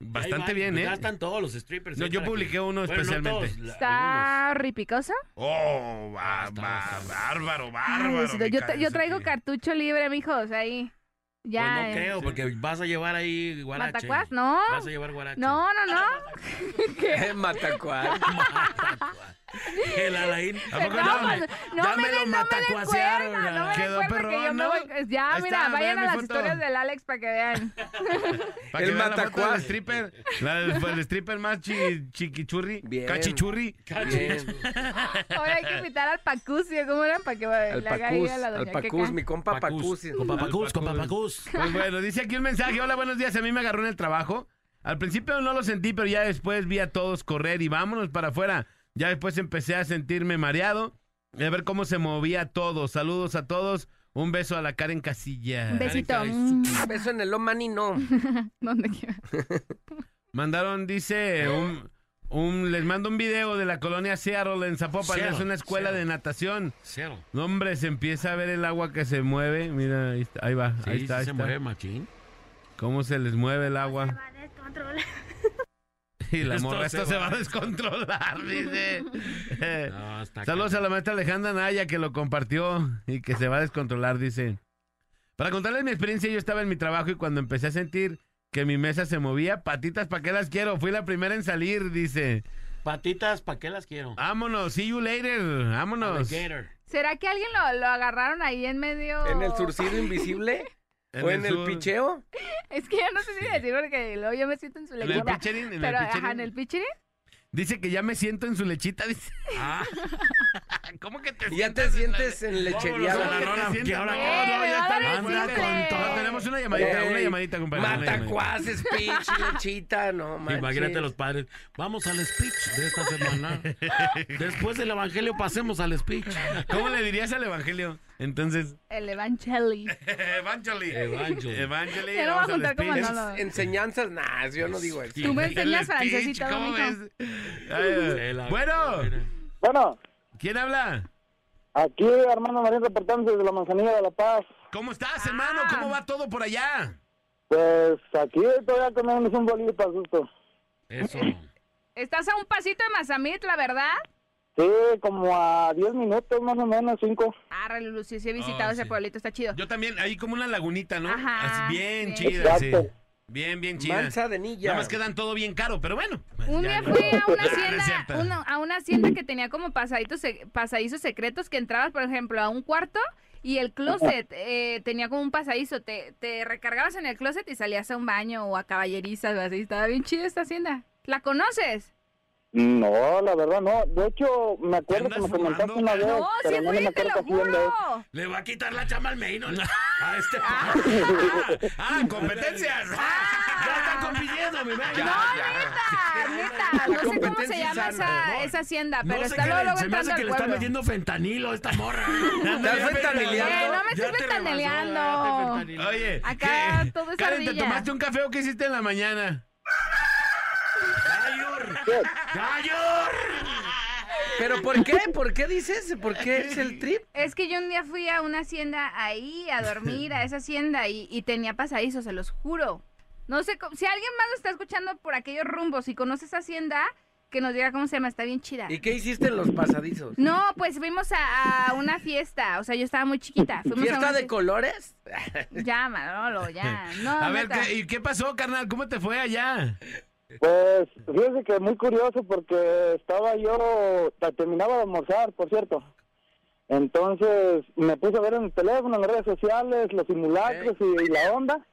Bastante va, bien, pues ¿eh? Ya están todos los strippers. No, ahí yo publiqué que- uno Bueno, no especialmente. todos, ¿Está ripicoso? Oh, Ah, va, bastante. bárbaro, Ay, bárbaro. Yo, yo traigo cartucho libre, mijos, ahí. Pues Ya. no eh. creo, porque vas a llevar ahí guarache. ¿Matacuás? No. Vas a llevar guarache. No, no, no. ¿Qué? Matacuá. El Alain. ¿A poco No, no? pues, no ya me, me lo no matacuasearon. no me Quedó. Ya, Ahí mira, está, vayan a las foto. historias del Alex para que vean. Para El la matacuás. del stripper. La del el stripper más chi- chiquichurri. Bien. Cachichurri. Bien. Ahora hay que invitar al Pacucio, ¿cómo era? Para que Al le haga ahí Pacus, a la al doña Pacus, Queca. mi compa Pacus. Con papacus, con papacus. Pues bueno, dice aquí un mensaje. Hola, buenos días. A mí me agarró en el trabajo. Al principio no lo sentí, pero ya después vi a todos correr y vámonos para afuera. Ya después empecé a sentirme mareado y a ver cómo se movía todo. Saludos a todos. Un beso a la Karen Casilla. Un besito. Mm, Un beso en el Omani, no. ¿Dónde? Mandaron, dice, un, un- les mando un video de la colonia Seattle en Zapopan. Seattle, es una escuela Seattle. de natación. Cero. No, hombre, se empieza a ver el agua que se mueve. Mira, ahí, está, ahí va. Sí, ahí está, sí ahí se está. mueve machín. ¿Cómo se les mueve el agua? Y la Esto morra, se esto se va. va a descontrolar, dice. No, Saludos a la maestra Alejandra Naya que lo compartió y que se va a descontrolar, dice. Para contarles mi experiencia, yo estaba en mi trabajo y cuando empecé a sentir que mi mesa se movía, patitas, ¿para qué las quiero? Fui la primera en salir, dice. Patitas, ¿para qué las quiero? Vámonos, see you later, vámonos. Alligator. ¿Será que alguien lo, lo agarraron ahí en medio? ¿En el surcido invisible? ¿O en el sur. picheo? Es que yo no sé si decir porque luego yo me siento en su ¿En el lechita. pitcherín? ¿En el Pero, pitcherín? ajá, en el pitcherín. Dice que ya me siento en su lechita, dice. Ah, ¿Cómo que te Ya te sientes en lechería. ¿Cómo que ahora- No, no, ya el anda con todo. Tenemos una llamadita, Ey, una llamadita, compadre. Matacuás, speech, lechita, no manches. Imagínate los padres. Vamos al speech de esta semana. Después del evangelio pasemos al speech. ¿Cómo le dirías al evangelio? Entonces, El Evangeli. Evangeli. Evangeli. Evangeli. Ya no vamos voy a como speech. no lo- Enseñanzas, nah, yo no digo eso. Tú me enseñas todo, ¿cómo ves? La- bueno, Bueno, ¿quién habla? aquí Armando Marín reportando desde la Manzanilla de La Paz. ¿Cómo estás, hermano? Ah. ¿Cómo va todo por allá? Pues aquí todavía comemos un bolillo para susto. Eso. Estás a un pasito de Mazamit, la verdad. Sí, como a 10 minutos más o menos, 5. Ah, Lulu, sí, sí he visitado Oh, ese sí. pueblito, está chido. Yo también, ahí como una lagunita, ¿no? Ajá, Así bien bien. chida, sí. Bien, bien chida. Manzanilla. Nada más quedan todo bien caro, pero bueno. Un ya día no- fui a una hacienda, una- a una hacienda que tenía como pasaditos, se- pasadizos secretos que entrabas, por ejemplo, a un cuarto y el closet eh, tenía como un pasadizo. Te, te recargabas en el closet y salías a un baño o a caballerizas o así. Estaba bien chida esta hacienda. ¿La conoces? No, la verdad no. De hecho, me acuerdo que me comentaste una vez, No, pero sí no me fui, te acuerdo lo juro. Le va a quitar la chamba al Meino. A este. Ah, competencias. Ya están compitiendo, mi Meino. No, neta, neta. No sé cómo se llama esa, esa hacienda, pero No sé está luego, se me hace que le está metiendo fentanilo a esta morra. ¿Estás ventaneando? Eh, no me estoy fentaniló. Oye, Acá todo es Karen, ¿te tomaste un café o qué hiciste en la mañana? ¡Gayor! ¿Pero por qué? ¿Por qué dices? ¿Por qué es el trip? Es que yo un día fui a una hacienda ahí a dormir, a esa hacienda, y, y tenía pasadizos, se los juro. No sé, cómo- si alguien más lo está escuchando por aquellos rumbos y conoce esa hacienda, que nos diga cómo se llama, está bien chida. ¿Y qué hiciste en los pasadizos? No, pues fuimos a, a una fiesta, o sea, yo estaba muy chiquita. Fuimos a ¿Fiesta una de fiesta- colores? Ya, Manolo, ya. No, a ver, neta. ¿qué- ¿y qué pasó, carnal? ¿Cómo te fue allá? Pues fíjese que muy curioso porque estaba yo, terminaba de almorzar, por cierto. Entonces me puse a ver en el teléfono, en las redes sociales, los simulacros y, y la onda.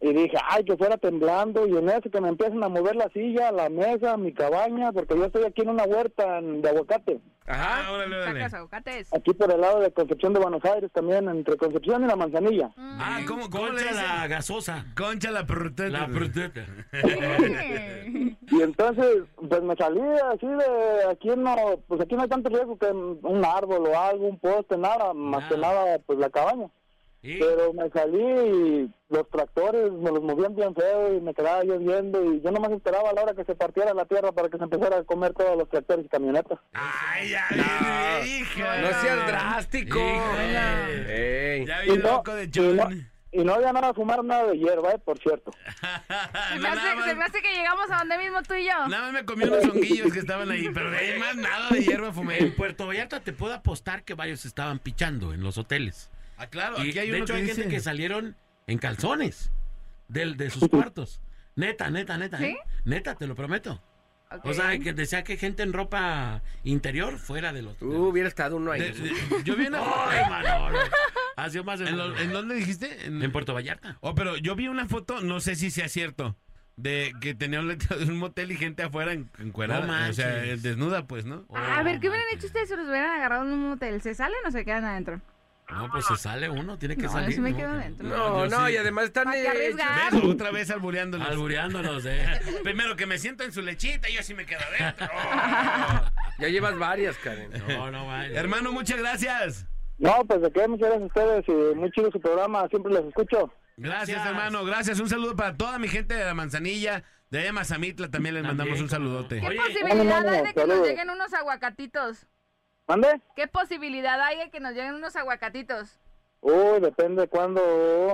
Y dije, ay, que fuera temblando, y en eso que me empiezan a mover la silla, la mesa, mi cabaña, porque yo estoy aquí en una huerta en- de aguacate, Ajá. Ah, órale, órale. Sacas aguacates. aquí por el lado de Concepción de Buenos Aires también, entre Concepción y la Manzanilla. Ah, ¿cómo, cómo le Concha la gasosa. Concha la pruteta. La pruteta. Y entonces, pues me salí así de, aquí no, pues aquí no hay tanto riesgo que un árbol o algo, un poste, nada, más que nada, pues la cabaña. Y- Pero me salí y los tractores me los movían bien feo y me quedaba yo viendo y yo nomás esperaba a la hora que se partiera la tierra para que se empezara a comer todos los tractores y camionetas. Ay, ya hija. No seas drástico. Ey. Ya no, loco de y no, John. y no había nada a fumar nada de hierba, eh, por cierto. Se me, No, hace, más- se me hace que llegamos a donde mismo tú y yo. Nada más me comí unos honguillos que estaban ahí, pero de ahí más nada de hierba En fumé. Puerto Vallarta te puedo apostar que varios estaban pichando en los hoteles. Ah, claro, Y aquí hay de uno hecho que hay gente que salieron en calzones del, de sus cuartos. Neta, neta, neta. ¿eh? Neta, te lo prometo. O sea, que decía que gente en ropa interior fuera de los... Uh, hubiera estado uno ahí. de- de- yo vi una Ay, Manolo. Ha sido más de- ¿En, lo- en dónde dijiste? En, En Puerto Vallarta. Oh, pero yo vi una foto, no sé si sea cierto, de que tenía un letrero de un motel y gente afuera en, encuerada. No o sea, desnuda, pues, ¿no? a ver, ¿qué Oh, hubieran hecho ustedes si los hubieran agarrado en un motel? ¿Se salen o se quedan adentro? No, pues se sale uno, tiene que No, salir. sí me ¿no? quedo. No, no, sí. y además están. ¿Ves? Otra vez albureándonos. Albureándonos, eh. Primero que me siento en su lechita y yo sí me quedo adentro. Ya llevas varias, Karen. No, no, vaya. Hermano, muchas gracias. No, pues de qué, muchas gracias a ustedes y muy chido su programa, siempre les escucho. Gracias, Gracias. hermano. Gracias. Un saludo para toda mi gente de la Manzanilla, de allá de Mazamitla. También les También, mandamos un saludote. ¿Qué Oye, posibilidad hay de que nos lleguen unos aguacatitos? ¿Mande? ¿Qué posibilidad hay de que nos lleguen unos aguacatitos? Uy, depende de cuándo,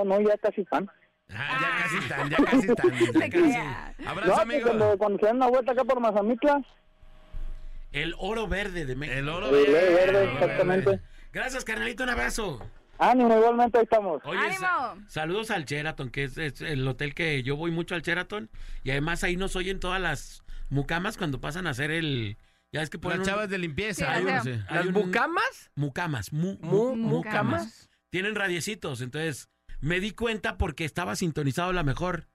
no, ya casi están. Ah, ya casi están, ya casi están. Ya casi. Abrazo, No, amigo. cuando, cuando se dan una vuelta acá por Mazamitla, El oro verde de México. El oro verde. verde, exactamente. Gracias, carnalito, un abrazo. ánimo, igualmente ahí estamos. Oye, ¡Ánimo! sa- saludos al Sheraton, que es, es el hotel que yo voy mucho al Sheraton. Y además ahí nos oyen todas las mucamas cuando pasan a hacer el... Ya es que ponen Las un- chavas de limpieza. Sí, o sea, hay ¿Las un- bucamas? Mucamas, mu, Mu- mu- mucamas. Tienen radiecitos, entonces me di cuenta porque estaba sintonizado la mejor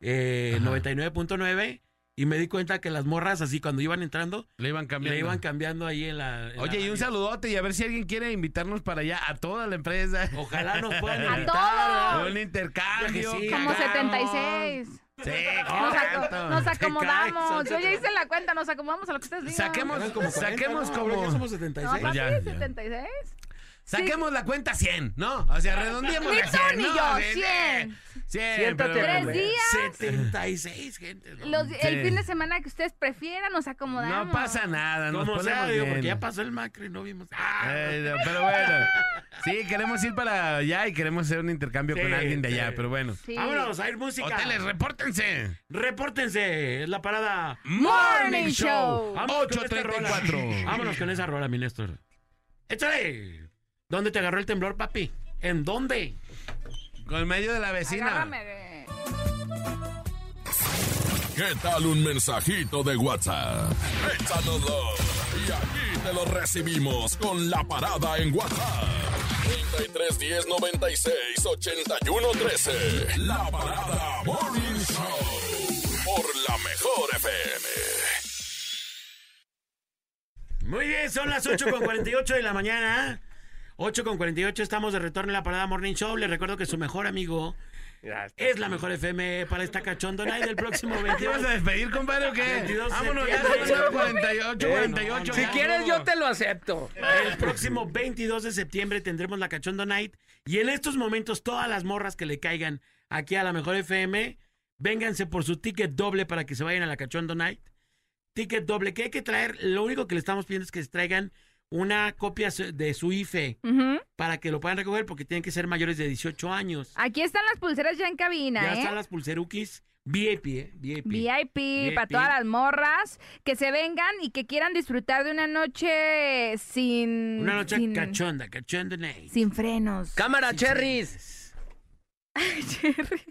eh, Ajá. 99.9 y me di cuenta que las morras así cuando iban entrando Le iban cambiando. le iban cambiando ahí en la... en la Oye, y un radio. saludote y a ver si alguien quiere invitarnos para allá a toda la empresa. Ojalá nos puedan ¡A invitar. todos! Un intercambio. Sí, Como claro. 76. Sí, Nos, correcto. nos acomodamos. Yo ya hice la cuenta, nos acomodamos a lo que ustedes digan. Saquemos, como 40, saquemos ¿no? Ya como, somos No, 76. papi, Ya, ya. 76. Saquemos la cuenta 100, ¿no? O sea, redondeemos Ni a tú 100, ni ¿no? yo, Sí, sí. 100. 100, Siéntate pero a bueno. Tres días. 76, gente. ¿no? Los- El Sí. fin de semana que ustedes prefieran, nos acomodamos. No pasa nada, nos Como sea, digo, bien. porque ya pasó el macro y no vimos. ¡Ah! Eh, no, pero bueno, sí, queremos ir para allá y queremos hacer un intercambio Sí, con alguien de allá, sí. pero bueno. Sí. Vámonos a ir música. Hoteles, repórtense. Repórtense, es la parada. Morning Show. Vámonos con esta 8.34. rola. Vámonos con esa rola, mi Néstor. Échale. ¿Dónde te agarró el temblor, papi? ¿En dónde? Con el medio de la vecina. De- ¿Qué tal un mensajito de WhatsApp? Échanoslo y aquí te lo recibimos con la parada en WhatsApp. 33 10 96 81 13. La parada Morning Show por la mejor FM. Muy bien, son las 8 con 48 de la mañana. 8 con 48, estamos de retorno en la parada Morning Show. Les recuerdo que su mejor amigo es la mejor FM para esta cachondo night del próximo ¿Te 22. ibas a despedir, compadre, o qué? 22 Vámonos, ya septiembre. son 48, Eh, 48. Si quieres, yo te lo acepto. El próximo 22 de septiembre tendremos la Cachondo Night. Y en estos momentos, todas las morras que le caigan aquí a la Mejor FM, vénganse por su ticket doble para que se vayan a la Cachondo Night. Ticket doble que hay que traer. Lo único que le estamos pidiendo es que se traigan una copia de su IFE para que lo puedan recoger porque tienen que ser mayores de 18 años. Aquí están las pulseras ya en cabina, ya ¿eh? están las pulserukis VIP, ¿eh? VIP. VIP, para todas las morras que se vengan y que quieran disfrutar de una noche sin Una noche sin, cachonda, Cachondo Night. sin frenos. Cámara, Sí, cherries. Cherry.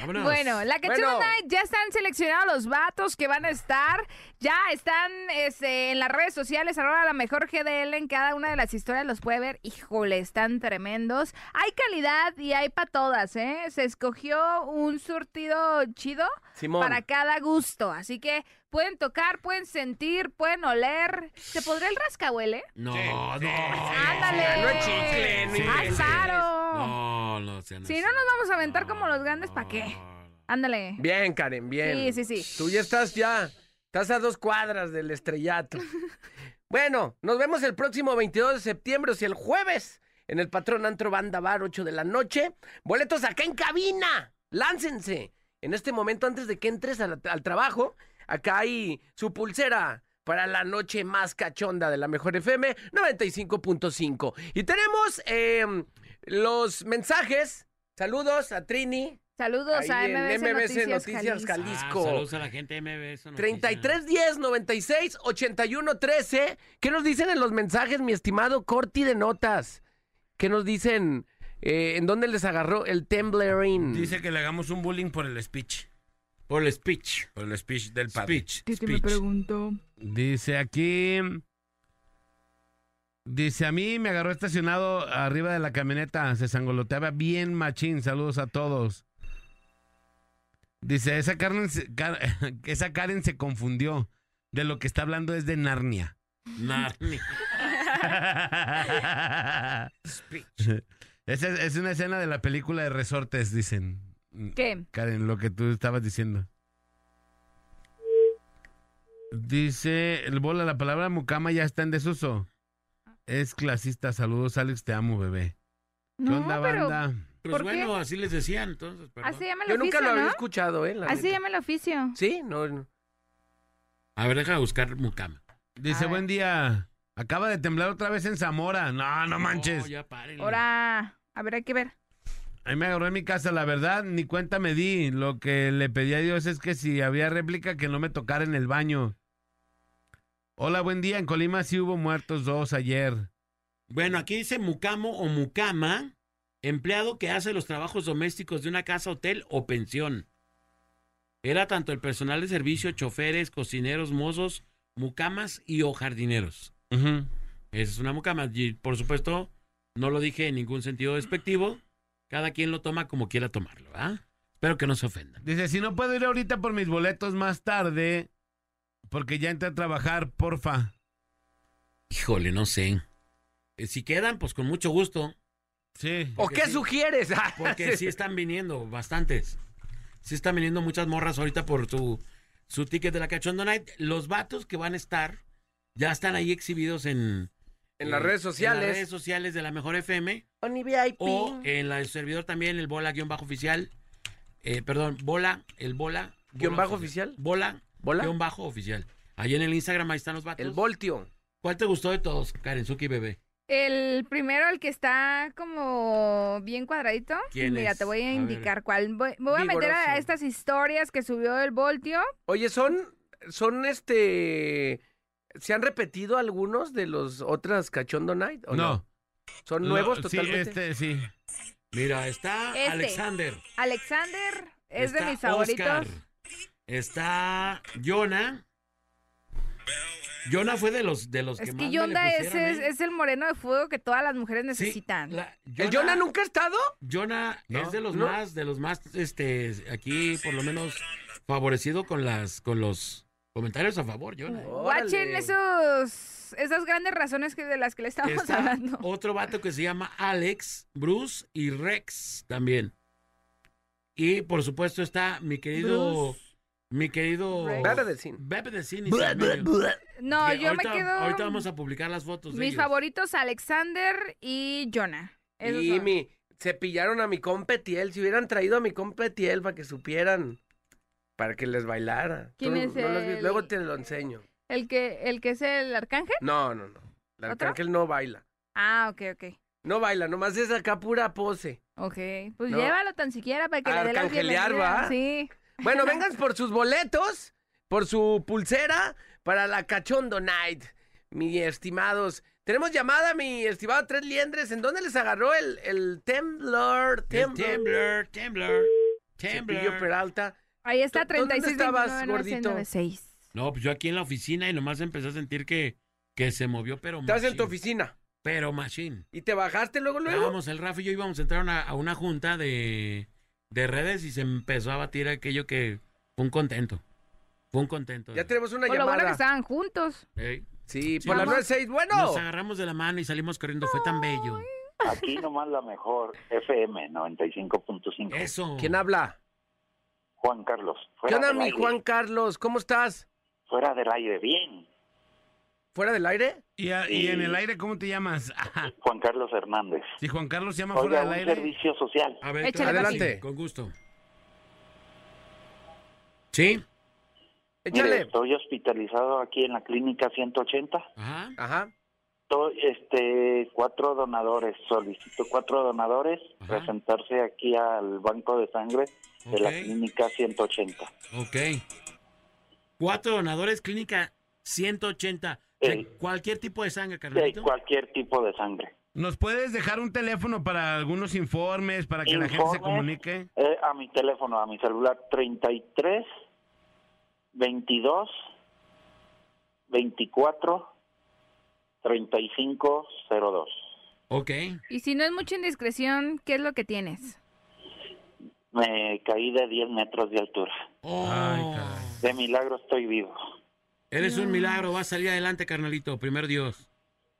Vámonos. Bueno, la Cachorro Bueno. Night ya están seleccionados los vatos que van a estar. Ya están este, en las redes sociales. Ahora la mejor GDL en cada una de las historias los puede ver. Híjole, están tremendos. Hay calidad y hay para todas, ¿eh? Se escogió un surtido chido Simón. para cada gusto. Así que pueden tocar, pueden sentir, pueden oler. ¿Se podría el rascahuele? No, no. Ándale. no es chicle, no Sí, ¡Ay, sí. No, no Si no nos vamos a aventar como los grandes, ¿para qué? Ándale. Bien, Karen, bien. Sí, sí, sí. Tú ya estás ya, estás a dos cuadras del estrellato. bueno, nos vemos el próximo 22 de septiembre, o sea, el jueves, en el Patrón Antro Banda Bar, 8 de la noche. Boletos acá en cabina. Láncense. En este momento, antes de que entres al, al trabajo, acá hay su pulsera para la noche más cachonda de la Mejor FM 95.5. Y tenemos eh, los mensajes. Saludos a Trini, Saludos a MBS, MBS Noticias, Noticias Jalisco. Ah, saludos a la gente de MBS. Noticias. 33 10 96 81 13. ¿Qué nos dicen en los mensajes, mi estimado Corti de Notas? ¿Qué nos dicen? eh, ¿En dónde les agarró el temblerín? Dice que le hagamos un bullying por el speech. Por el speech. Por el speech del padre. Speech. ¿Qué te me preguntó? Dice aquí. Dice, a mí me agarró estacionado arriba de la camioneta. Se sangoloteaba bien machín. Saludos a todos. Dice, esa Karen, esa Karen se confundió. De lo que está hablando es de Narnia. Narnia. Esa es, es una escena de la película de Resortes, dicen. ¿Qué? Karen, lo que tú estabas diciendo. Dice, el bola, la palabra mucama ya está en desuso. Es clasista. Saludos, Alex, te amo, bebé. ¿Qué No, onda, pero banda? Pues ¿Por bueno, qué? así les decían entonces. perdón. así llama el Yo nunca oficio, lo había escuchado, ¿eh? La Así neta. llama el oficio. ¿Sí? No, no. A ver, deja buscar mucama. Dice, buen día. Acaba de temblar otra vez en Zamora. No, no manches. No, ya párenle. Ahora, a ver, hay que ver. Ahí me agarró en mi casa, la verdad, ni cuenta me di. Lo que le pedí a Dios es que si había réplica, que no me tocara en el baño. Hola, buen día. En Colima sí hubo muertos dos ayer. Bueno, aquí dice mucamo o mucama, empleado que hace los trabajos domésticos de una casa, hotel o pensión. Era tanto el personal de servicio, choferes, cocineros, mozos, mucamas y o jardineros. Esa es una mucama. Y por supuesto, no lo dije en ningún sentido despectivo. Cada quien lo toma como quiera tomarlo, ¿ah? Espero que no se ofendan. Dice, si no puedo ir ahorita por mis boletos más tarde, porque ya entré a trabajar, porfa. Híjole, no sé. Eh, Si quedan, pues con mucho gusto. Sí. ¿O qué sí. sugieres? Porque sí están viniendo bastantes. Sí están viniendo muchas morras ahorita por su, su ticket de la Cachondo Night. Los vatos que van a estar ya están ahí exhibidos en... En las eh, redes En sociales. las redes sociales de la Mejor FM. Oni VIP. O en la del servidor también, el bola-oficial. Eh, perdón, bola, el bola. ¿Guión bola bajo oficial? Bola, ¿Bola? guion bajo oficial. Ahí en el Instagram, ahí están los vatos. El voltio. ¿Cuál te gustó de todos, Karen Suki Bebé? El primero, el que está como bien cuadradito. ¿Quién Mira, es? te voy a A indicar cuál. Voy, me voy a meter a estas historias que subió el Voltio. Oye, son, son este... ¿Se han repetido algunos de los otras Cachondo Night? ¿o No. ¿Son nuevos sí, totalmente? este, sí. Mira, está Este. Alexander. Alexander es de mis favoritos. Oscar, Está Jonah. Jonah fue de los de los que Es más que me le Yonda es, pusieron, es, ¿eh? es el moreno de fuego que todas las mujeres Sí, necesitan. la- ¿El Jonah nunca ha estado? Jonah No, es de los no. más, de los más, este, aquí por lo menos favorecido con las, con los comentarios a favor, Jonah. ¿eh? Watchen Órale. esos, esas grandes razones que, de las que le estábamos Está hablando. otro vato que se llama Alex, Bruce y Rex también. Y por supuesto está mi querido, mi querido Rex. Bebe de cine. Bebe de Cine. No, Que yo ahorita, me quedo. Ahorita vamos a publicar las fotos de Mis ellos. favoritos, Alexander y Jonah. Esos Y son. mi, se pillaron a mi competiel. Si hubieran traído a mi competiel para que supieran, para que les bailara. ¿Quién Tú es no el- Luego te lo enseño. ¿El que, el que es el arcángel? No, no, no. El ¿Otro? arcángel no baila. Ah, ok, ok. No baila, nomás es acá pura pose. Ok, pues No. llévalo tan siquiera para que le dé la Arcangelear. Sí. Bueno, vengan por sus boletos, por su pulsera para la Cachondo Night, mis estimados. Tenemos llamada, mi estimado Tres Liendres. ¿En dónde les agarró el, el temblor? El temblor? Temblor, Temblor. Temblor. Cepillo Peralta. Ahí está, ¿Dó- dónde 36 estabas, 29 gordito? 96. No, pues yo aquí en la oficina y nomás empecé a sentir que, que se movió, pero Estás en tu oficina. Pero machine. ¿Y te bajaste luego, luego? Estábamos, el Rafa y yo íbamos a entrar a una, a una junta de, de redes y se empezó a batir aquello que fue un contento. Fue un contento. Ya tenemos una Por lo bueno que llamada. estaban juntos. Sí, Sí, por las vamos. 96. Bueno. Nos agarramos de la mano y salimos corriendo. Fue tan bello. Aquí nomás la mejor FM 95.5. Eso. ¿Quién habla? Juan Carlos. ¿Qué onda, mi aire. Juan Carlos? ¿Cómo estás? Fuera del aire, bien. ¿Fuera del aire? ¿Y, a- y en el aire cómo te llamas? Ajá. Juan Carlos Hernández. Si Juan Carlos se llama Oiga, fuera un del aire. servicio social. A ver, Échale, sí, Con gusto. ¿Sí? Mire, Échale. estoy hospitalizado aquí en la clínica 180. Ajá. Ajá. Estoy, este, cuatro donadores. Solicito cuatro donadores Ajá. presentarse aquí al banco de sangre de la clínica 180. Ok. Cuatro donadores, clínica 180. De Sí. cualquier tipo de sangre, De carnalito. cualquier tipo de sangre. ¿Nos puedes dejar un teléfono para algunos informes, para que la gente se comunique? eh, a mi teléfono, a mi celular 33 22 24 35 02. Ok. Y si no es mucha indiscreción, ¿qué es lo que tienes? Me caí de 10 metros de altura. Oh, Ay. De milagro estoy vivo. eres un milagro. Vas a salir adelante, carnalito. Primero Dios.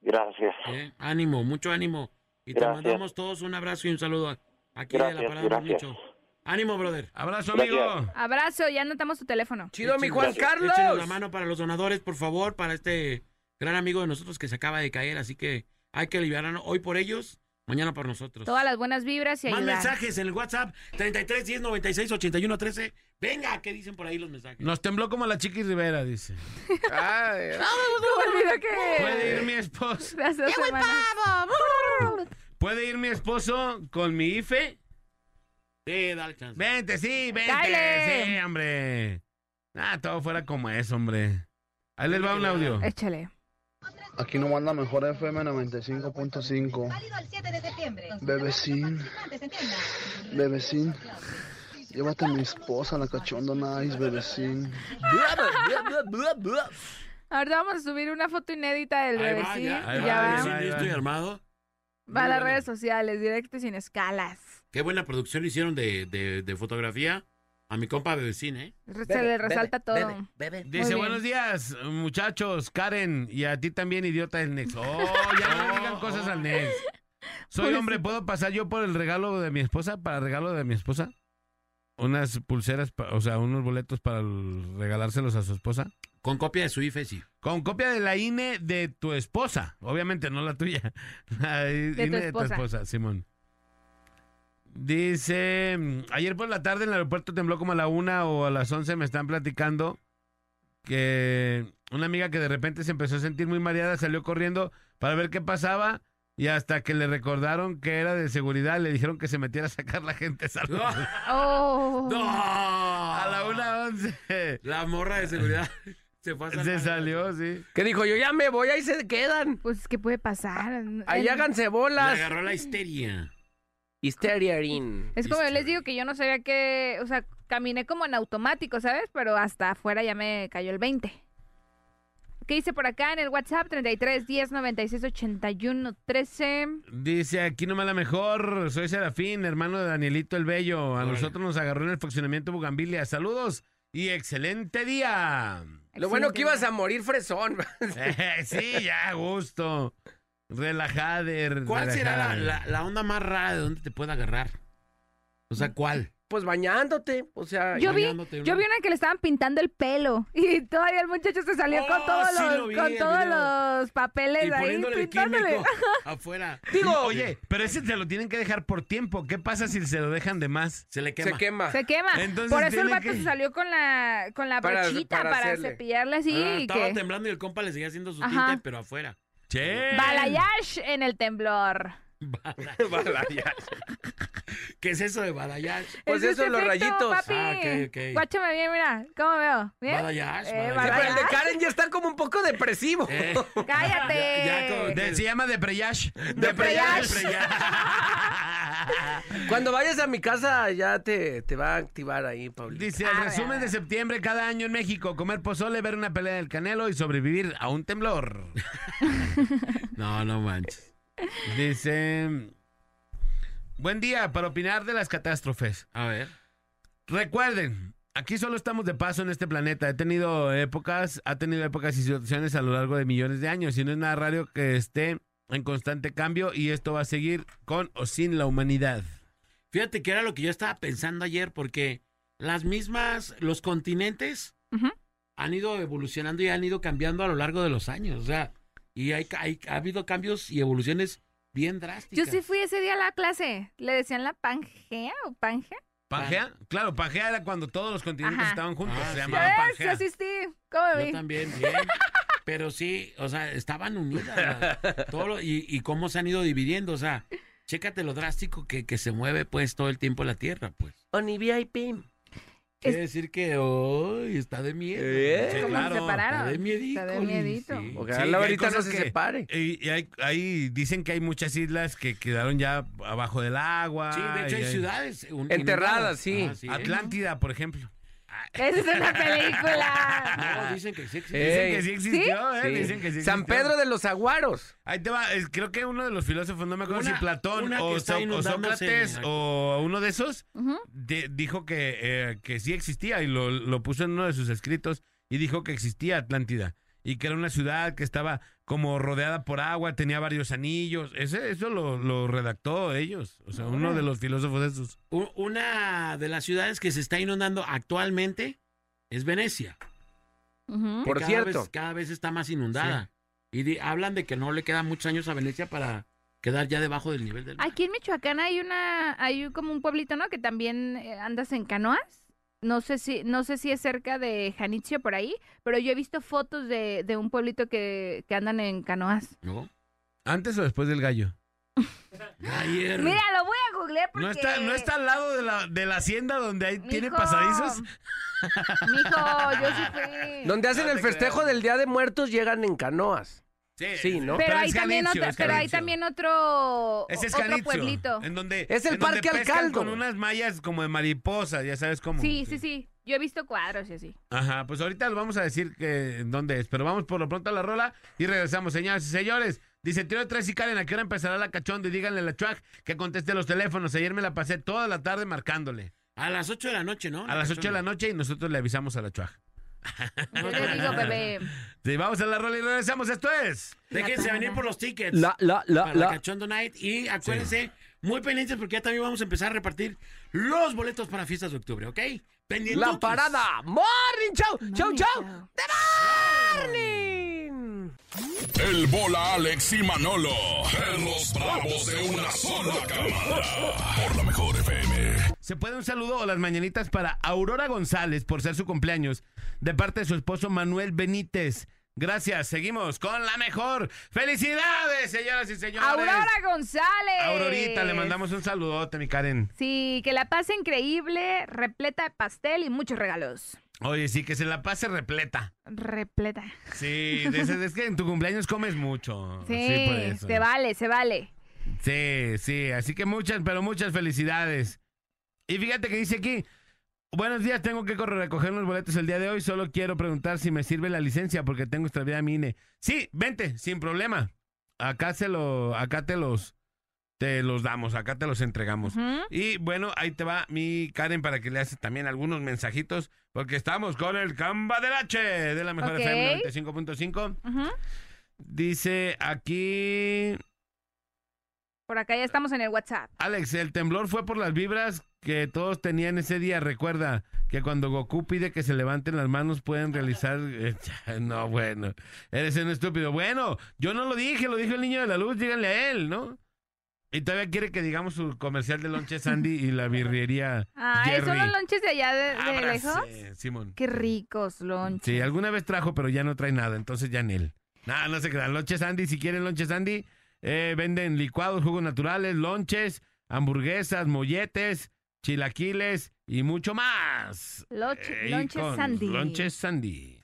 Gracias. ¿eh? Ánimo, mucho ánimo. Y te Gracias. mandamos todos un abrazo y un saludo aquí de la Gracias, parada gracias. mucho. Ánimo, brother. Abrazo, Gracias. amigo. Abrazo, ya anotamos tu teléfono. Chido, mi Juan Gracias. Carlos. Échenos la mano para los donadores, por favor, para este gran amigo de nosotros que se acaba de caer. Así que hay que aliviarnos hoy por ellos, mañana por nosotros. Todas las buenas vibras y Más ayudar. mensajes en el WhatsApp 33 10 96 81 13. Venga, ¿qué dicen por ahí los mensajes? Nos tembló como la Chiqui Rivera, dice. Ay, me olvidó que... ¿Puede ir mi esposo? hace dos semanas. ¿Puede ir mi esposo con mi IFE? Sí, dale chance. Vente, sí, vente. Dale. Sí, hombre. Ah, todo fuera como es, hombre. Ahí les va un audio. Échale. Aquí nomás la mejor FM 95.5. Bebecín, bebecín. Llévate a mi esposa, la cachonda nice, bebecín. Ahorita vamos a subir una foto inédita del bebecín. ya, va, listo y armado. Va a las redes sociales, directo y sin escalas. Qué buena producción hicieron de, de, de fotografía a mi compa Bebecín, ¿eh? Se le resalta todo. Bebe, Dice, buenos días, muchachos, Karen, y a ti también, idiota del Nex. Oh, ya no le digan cosas al Nex. Soy hombre, ¿puedo pasar yo por el regalo de mi esposa? ¿Para regalo de mi esposa? Unas pulseras, o sea, unos boletos para el- regalárselos a su esposa. Con copia de su IFE, sí. Con copia de la INE de tu esposa. Obviamente, no la tuya. La tu INE de tu esposa, Simón. Dice, mm, ayer por la tarde en el aeropuerto tembló como a la una o a las once me están platicando que una amiga que de repente se empezó a sentir muy mareada salió corriendo para ver qué pasaba y hasta que le recordaron que era de seguridad le dijeron que se metiera a sacar la gente. Saludos. Oh. ¡No! A la una once. La morra de seguridad se fue a Se salió, sí. ¿Qué dijo? Yo ya me voy, ahí se quedan. Pues, ¿qué puede pasar? Ahí El- háganse Le bolas. agarró la histeria. Histeriarin. Es como yo les digo que yo no sabía que, o sea, caminé como en automático, ¿sabes? Pero hasta afuera ya me cayó el 20. ¿Qué dice por acá en el WhatsApp? 33 10 96 81 13. Dice, aquí nomás la mejor, soy Serafín, hermano de Danielito el Bello. A nosotros nos agarró en el fraccionamiento Bugambilia. Saludos y excelente día. Lo bueno que ibas a morir fresón. Sí, ya, gusto. Relajader. ¿Cuál será la, relajader. la- la onda más rara de donde te pueda agarrar? O sea, ¿cuál? Pues bañándote. O sea, Yo vi, bañándote, yo vi una que le estaban pintando el pelo y todavía el muchacho se salió Oh, con todos sí los, lo vi, con el todos video. los papeles Y ahí poniéndole el pintándole. químico afuera. Digo, oye, pero ese te lo tienen que dejar por tiempo. ¿Qué pasa si se lo dejan de más? Se le se quema. quema. Se quema. Entonces Por eso el tiene vato que- se salió con la con la Para- brochita para para, hacerle. cepillarle así Ah, y estaba que temblando y el compa le seguía haciendo su Ajá. tinte, pero afuera. Che. balayage en el temblor. ¿Qué es eso de balayage? Pues Es eso, ese los rayitos. Papi. Ah, ok, ok. Guáchame bien, mira. ¿Cómo veo? ¿Bien? Balayage, Eh, Sí, balayage. pero el de Karen ya está como un poco depresivo. Eh, Cállate. Ya- ya De- se llama Depreyash. Depreyash. Cuando vayas a mi casa ya te, te va a activar ahí, Paulito. Dice, el resumen de septiembre cada año en México, comer pozole, ver una pelea del Canelo y sobrevivir a un temblor. No, no manches. Dice, buen día para opinar de las catástrofes. A ver. Recuerden, aquí solo estamos de paso en este planeta. He tenido épocas, ha tenido épocas y situaciones a lo largo de millones de años y no es nada raro que esté en constante cambio y esto va a seguir con o sin la humanidad. Fíjate que era lo que yo estaba pensando ayer, porque las mismas, los continentes han ido evolucionando y han ido cambiando a lo largo de los años. O sea, y hay, hay- ha habido cambios y evoluciones bien drásticas. Yo sí fui ese día a la clase. ¿Le decían la Pangea o Pangea? ¿Pangea? Claro, Pangea era cuando todos los continentes Ajá. estaban juntos. Ah, se sí. llamaba ¿Ves? Pangea. asistí. ¿Cómo Yo vi? también, bien. Pero sí, o sea, estaban unidas. todo lo- y, y cómo se han ido dividiendo. O sea, chécate lo drástico que, que se mueve pues todo el tiempo la Tierra, pues. Oni VIP. Quiere decir que hoy está de miedo. ¿Eh? Sí, ¿Cómo claro, se separaron? Está de miedito. Está de miedito. sí. Ojalá ahorita no se que- separe. Y, y hay, hay- dicen que hay muchas islas que quedaron ya abajo del agua. Sí, de hecho hay ciudades un- Enterradas, inundadas. sí. Ah, Atlántida, por ejemplo. Esa es una película. No, dicen que sí existe. Dicen que sí existió, ¿eh? Sí. Dicen que sí San existió. Pedro de los Aguaros. Ahí te va, es- creo que uno de los filósofos, no me acuerdo Una- si Platón una que o, está So- o inundándose. Sócrates o uno de esos, de- dijo que, eh, que sí existía y lo, lo puso en uno de sus escritos y dijo que existía Atlántida y que era una ciudad que estaba como rodeada por agua, tenía varios anillos. Ese, eso lo, lo redactó ellos, o sea, uno de los filósofos de esos. Una de las ciudades que se está inundando actualmente es Venecia. Por cada cierto. vez- cada vez está más inundada. Y hablan de que no le quedan muchos años a Venecia para quedar ya debajo del nivel del mar. Aquí en Michoacán hay una, hay como un pueblito, ¿no? Que también eh, andas en canoas. No sé si, no sé si es cerca de Janitzio por ahí, pero yo he visto fotos de, de un pueblito que, que andan en canoas. ¿No? ¿Antes o después del gallo? Ayer. Mira, lo voy a googlear porque. ¿No está, ¿No está al lado de la, de la hacienda donde hay, tiene Mijo. pasadizos? Mijo, yo sí fui. Donde hacen No el te festejo del Día de Muertos llegan en canoas. Sí, ¿no? Pero, Pero hay también es pero hay también otro, Ese es otro pueblito. En donde, Es el en donde Parque pescan Caldo. Con unas mallas como de mariposa, ya sabes cómo. Sí, sí, sí. Yo he visto cuadros y así. Ajá, pues ahorita les vamos a decir que en dónde es. Pero vamos por lo pronto a la rola y regresamos, señoras y señores. Dice Tiro de Tres y Karen, ¿a qué hora empezará la cachonda? Y díganle a la Chuac que conteste los teléfonos. Ayer me la pasé toda la tarde marcándole. A las 8 de la noche, ¿no? A las 8 de la noche y nosotros le avisamos a la Chuac. Yo te digo, bebé. Sí, vamos a la rola y regresamos. Esto es. Déjense venir por los tickets. La, la, la, para la. Cachondo Night. Y acuérdense, muy pendientes porque ya también vamos a empezar a repartir los boletos para fiestas de octubre, ¿ok? Pendientes. La parada. Morning Morning show. show. The Morning. El bola Alex y Manolo. Perros bravos de una sola cámara. Por la mejor FM. Se puede un saludo o las mañanitas para Aurora González por ser su cumpleaños, de parte de su esposo Manuel Benítez. Gracias, seguimos con la mejor. ¡Felicidades, señoras y señores! Aurora González. Aurorita, le mandamos un saludote, mi Karen. Sí, que la pase increíble, repleta de pastel y muchos regalos. Oye, sí, que se la pase repleta. Repleta. Sí, es que en tu cumpleaños comes mucho. Sí, por eso. se vale, se vale. Sí, sí, así que muchas, pero muchas felicidades. Y fíjate que dice aquí, buenos días, tengo que correr recoger los boletos el día de hoy, solo quiero preguntar si me sirve la licencia porque tengo extraviada mi INE. Sí, vente, sin problema. Acá se lo, acá te los, te los damos, acá te los entregamos. Y bueno, ahí te va mi Karen para que le haces también algunos mensajitos, porque estamos con el Camba del H de la mejor Ok. FM 95.5. Ujú. Dice aquí, Por acá ya estamos en el WhatsApp. Alex, el temblor fue por las vibras que todos tenían ese día. Recuerda que cuando Goku pide que se levanten las manos pueden realizar... eh, no, bueno, eres un estúpido. Bueno, yo no lo dije, lo dijo el niño de la luz, díganle a él, ¿no? Y todavía quiere que digamos su comercial de lonche Sandy y la birrería Ah, Jerry. ¿son los lonches de allá de, de lejos? Simón. Qué ricos lonches. Sí, alguna vez trajo, pero ya no trae nada, entonces ya en él. No, no se crean. Lonches Andy, si quieren lonches Andy, eh, venden licuados, jugos naturales, lonches, hamburguesas, molletes, chilaquiles y mucho más. Eh, lonches con Sandy. Lonches Sandy.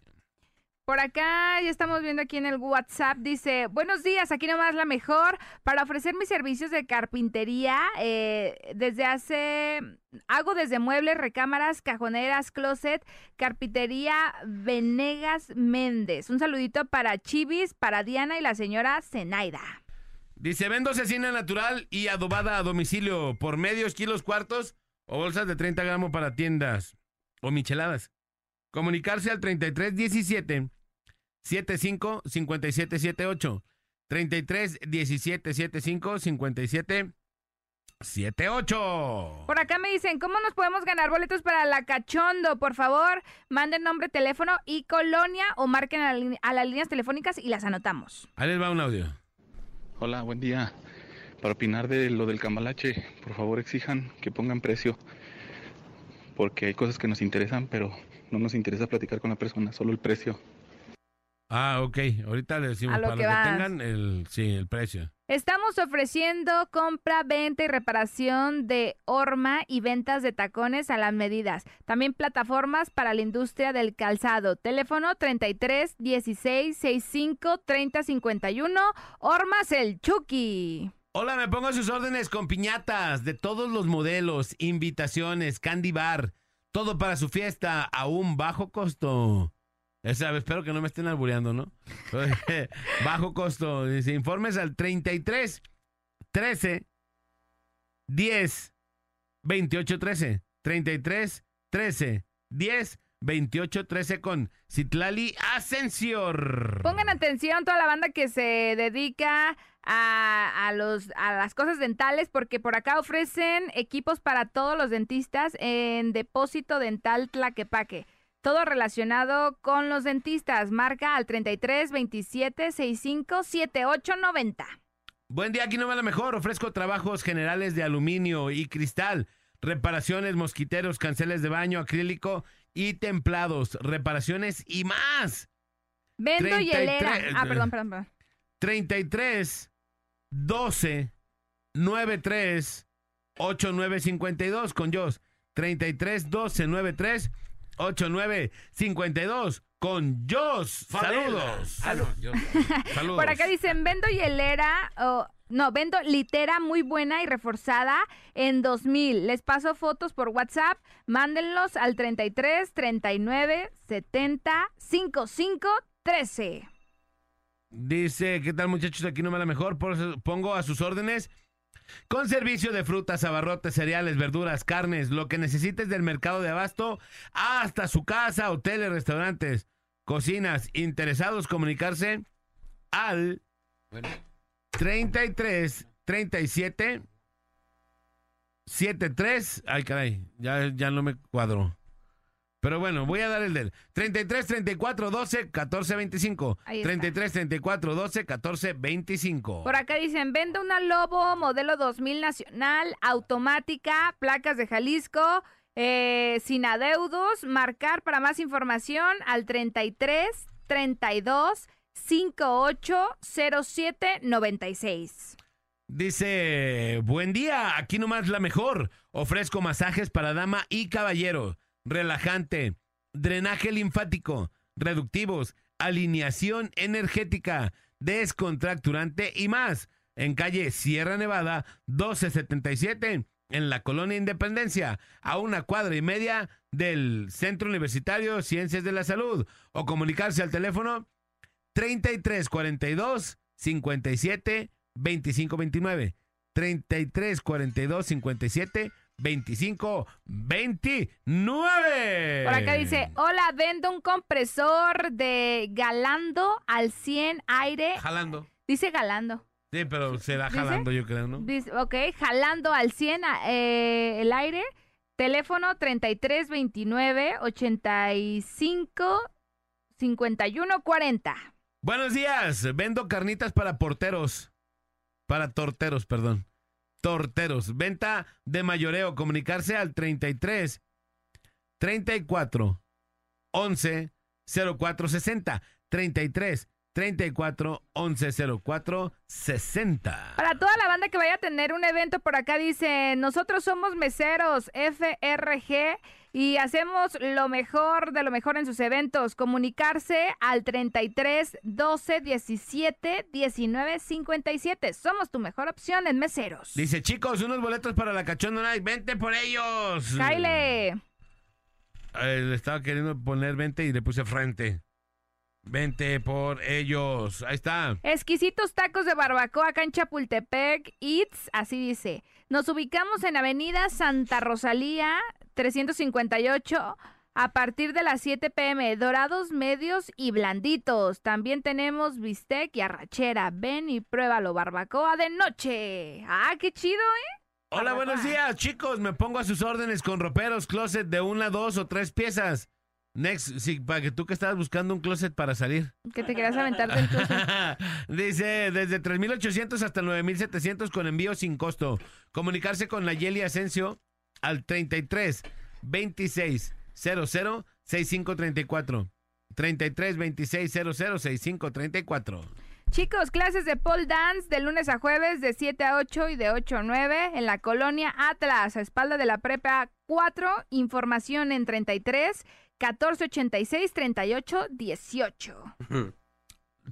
Por acá ya estamos viendo aquí en el WhatsApp, dice, buenos días, aquí nomás la mejor para ofrecer mis servicios de carpintería. eh, desde hace, hago desde muebles, recámaras, cajoneras, closet, carpintería Venegas Méndez. Un saludito para Chivis, para Diana y la señora Zenaida. Dice, vendo cecina natural y adobada a domicilio por medios kilos cuartos o bolsas de 30 gramos para tiendas o micheladas. Comunicarse al 3317 75 57 78. 33 17 75 57 78. Por acá me dicen, ¿cómo nos podemos ganar boletos para la Cachondo? Por favor, manden nombre, teléfono y colonia o marquen a, la a las líneas telefónicas y las anotamos. Ahí les va un audio. Hola, buen día. Para opinar de lo del cambalache, por favor exijan que pongan precio, porque hay cosas que nos interesan, pero no nos interesa platicar con la persona, solo el precio. Ah, ok. Ahorita le decimos lo para que los que tengan el, sí, el precio. Estamos ofreciendo compra, venta y reparación de horma y ventas de tacones a las medidas. También plataformas para la industria del calzado. Teléfono 33 16 65 30 51. Hormas el Chucky. Hola, me pongo a sus órdenes con piñatas de todos los modelos, invitaciones, candy bar, todo para su fiesta a un bajo costo. Espero que no me estén albureando, ¿no? bajo costo. Dice, informes al 33 13 10 28 13. 33 13 10 28 13 con Citlali Ascensior. Pongan atención toda la banda que se dedica a, a los, a las cosas dentales porque por acá ofrecen equipos para todos los dentistas en Depósito Dental Tlaquepaque. Todo relacionado con los dentistas. Marca al 33 27 65 78 90. Buen día, aquí no va la mejor. Ofrezco trabajos generales de aluminio y cristal, reparaciones, mosquiteros, canceles de baño, acrílico y templados, reparaciones y más. Vendo y 33, helera. Ah, perdón, perdón, perdón. 33 12 93 8952 con Jos. 33 12 93 8952 con Jos. Saludos. Ah, Saludos. Por acá dicen, vendo hielera, o no, vendo litera muy buena y reforzada en 2000. Les paso fotos por WhatsApp, mándenlos al 33 39 70 55 13. Dice, ¿qué tal muchachos? Aquí no me la mejor. Por eso pongo a sus órdenes. Con servicio de frutas, abarrotes, cereales, verduras, carnes, lo que necesites del mercado de abasto, hasta su casa, hoteles, restaurantes, cocinas. Interesados, comunicarse al 33 37 73. Ay, caray, ya, ya no me cuadro. Pero bueno, voy a dar el del 33 34 12 14 25. Ahí está. 33 34 12 14 25. Por acá dicen, vendo una Lobo modelo 2000 nacional, automática, placas de Jalisco, eh, sin adeudos. Marcar para más información al 33 32 58 07 96. Dice, buen día, aquí nomás la mejor. Ofrezco masajes para dama y caballero, relajante, drenaje linfático, reductivos, alineación energética, descontracturante y más. En calle Sierra Nevada, 1277, en la colonia Independencia, a una cuadra y media del Centro Universitario Ciencias de la Salud. O comunicarse al teléfono 3342 57 25 29 33 42 57 25 29 Por acá dice, hola, vendo un compresor de Galando al 100 aire. jalando Dice Galando. sí pero será ¿Dice? jalando yo creo no Dice, ok, jalando al 100 a- eh, el aire. Teléfono 33 29 85 51 40. Buenos días. Vendo carnitas para porteros. Para torteros perdón. Torteros. Venta de mayoreo. Comunicarse al 33 34 11 04 60 33 34 11 04 60 Para toda la banda que vaya a tener un evento por acá dice, nosotros somos meseros FRG Y hacemos lo mejor de lo mejor en sus eventos. Comunicarse al 33 12 17 19 57. Somos tu mejor opción en meseros. Dice, chicos, unos boletos para la Cachonda Night, vente por ellos. Kyle. Eh, le estaba queriendo poner 20 y le puse frente. Vente por ellos. Ahí está. Exquisitos tacos de barbacoa acá en Chapultepec. It's, así dice. Nos ubicamos en Avenida Santa Rosalía, 358, a partir de las 7 pm. Dorados, medios y blanditos. También tenemos bistec y arrachera. Ven y pruébalo, barbacoa de noche. Ah, qué chido, ¿eh? Hola, buenos días, chicos. Me pongo a sus órdenes con roperos, closet de una, dos o tres piezas. Next, sí, para que tú que estabas buscando un closet para salir. Que te querías aventar del closet. Dice, desde 3.800 hasta 9.700 con envío sin costo. Comunicarse con la Yeli Asensio al 33 26 00 6534. 33 26 00 6534. Chicos, clases de pole dance de lunes a jueves de 7 a 8 y de 8 a 9 en la colonia Atlas, a espalda de la prepa 4. Información en 33 1486 38 18.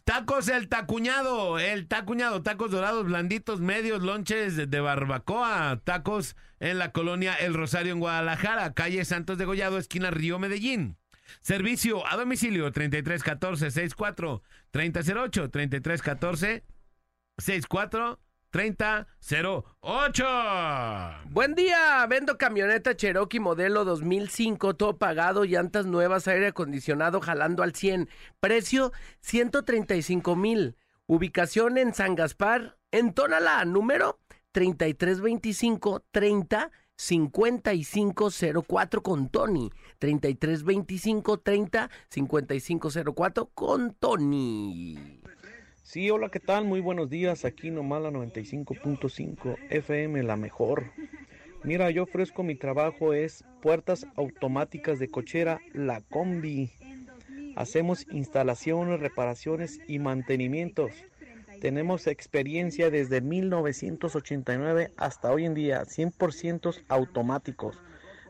Tacos el tacuñado, el tacuñado, tacos dorados, blanditos, medios, lonches de, de barbacoa, tacos en la colonia El Rosario en Guadalajara, calle Santos de Gollado, esquina Río Medellín. Servicio a domicilio 3314 64 3008 3314 64 3008. Buen día, vendo camioneta Cherokee modelo 2005, todo pagado, llantas nuevas, aire acondicionado jalando al 100. Precio 135 mil. Ubicación en San Gaspar, en número 3325 30 5504 con Tony. 3325 30 5504 con Tony. Sí, hola, ¿qué tal? Muy buenos días. Aquí nomás la 95.5 FM, la mejor. Mira, yo ofrezco mi trabajo es puertas automáticas de cochera La Combi. Hacemos instalaciones, reparaciones y mantenimientos. Tenemos experiencia desde 1989 hasta hoy en día, 100% automáticos.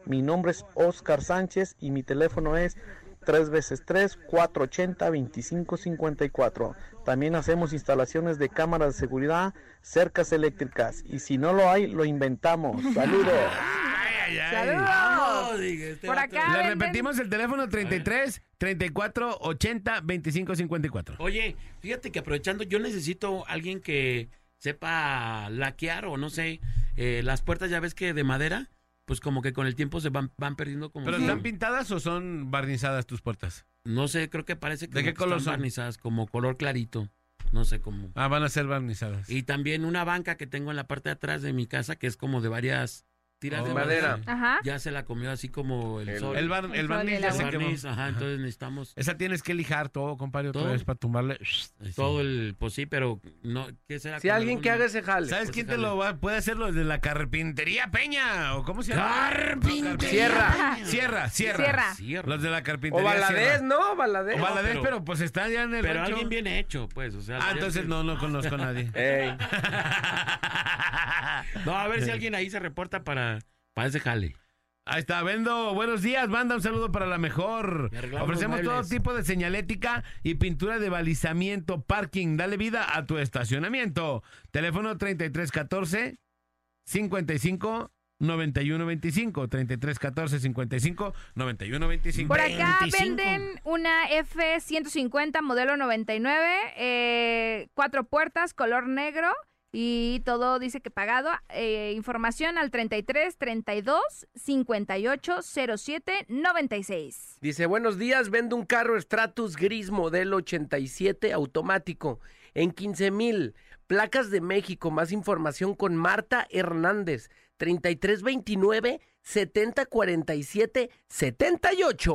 Mi nombre es Oscar Sánchez y mi teléfono es 3 veces 3 480 2554. También hacemos instalaciones de cámaras de seguridad, cercas eléctricas y si no lo hay, lo inventamos. Saludos. ¡Saludos! Por acá Le repetimos el teléfono 33 34 80 25 54. Oye, fíjate que aprovechando, yo necesito alguien que sepa laquear o no sé, eh, las puertas ya ves que de madera, pues como que con el tiempo se van, van perdiendo como... ¿Pero que- están pintadas o son barnizadas tus puertas? No sé, creo que parece que ¿De qué color están son? barnizadas, como color clarito. No sé cómo. Ah, van a ser barnizadas. Y también una banca que tengo en la parte de atrás de mi casa, que es como de varias tiras Oh. de Madera. madera. Ajá. Ya se la comió así como el, El- sol. El, bar- El el barniz ya se quemó. barniz, ajá, entonces necesitamos Esa tienes que lijar todo, compadre, otra Todo. vez para tumbarle. todo el, pues sí, pero no, ¿qué será? Si alguien que haga ese jale. ¿Sabes pues quién te lo va, puede hacer? Los de la carpintería Peña. ¿O cómo se llama? Carpintería. Sierra. Sierra, Sierra. Sierra. Cierra. Los de la O carpintería. Baladés, Sierra. ¿no? Baladés. O Baladés, pero- pero, pues está ya en el Pero rancho. alguien bien hecho, pues, o sea. Ah, entonces que- no, no conozco a nadie. Ey. No, a ver si alguien ahí se reporta para, para ese jale. Ahí está, Vendo. Buenos días, manda un saludo para la mejor. Ofrecemos todo tipo de señalética y pintura de balizamiento, parking. Dale vida a tu estacionamiento. Teléfono 3314 55 9125 3314 55 9125 Por acá 25. venden una F-150 modelo 99, eh, cuatro puertas, color negro y todo dice que pagado. Eh, información al 33 32 58 07 96. Dice, buenos días, vendo un carro Stratus gris modelo 87 automático en 15 mil. Placas de México, más información con Marta Hernández, 3329 7047 78.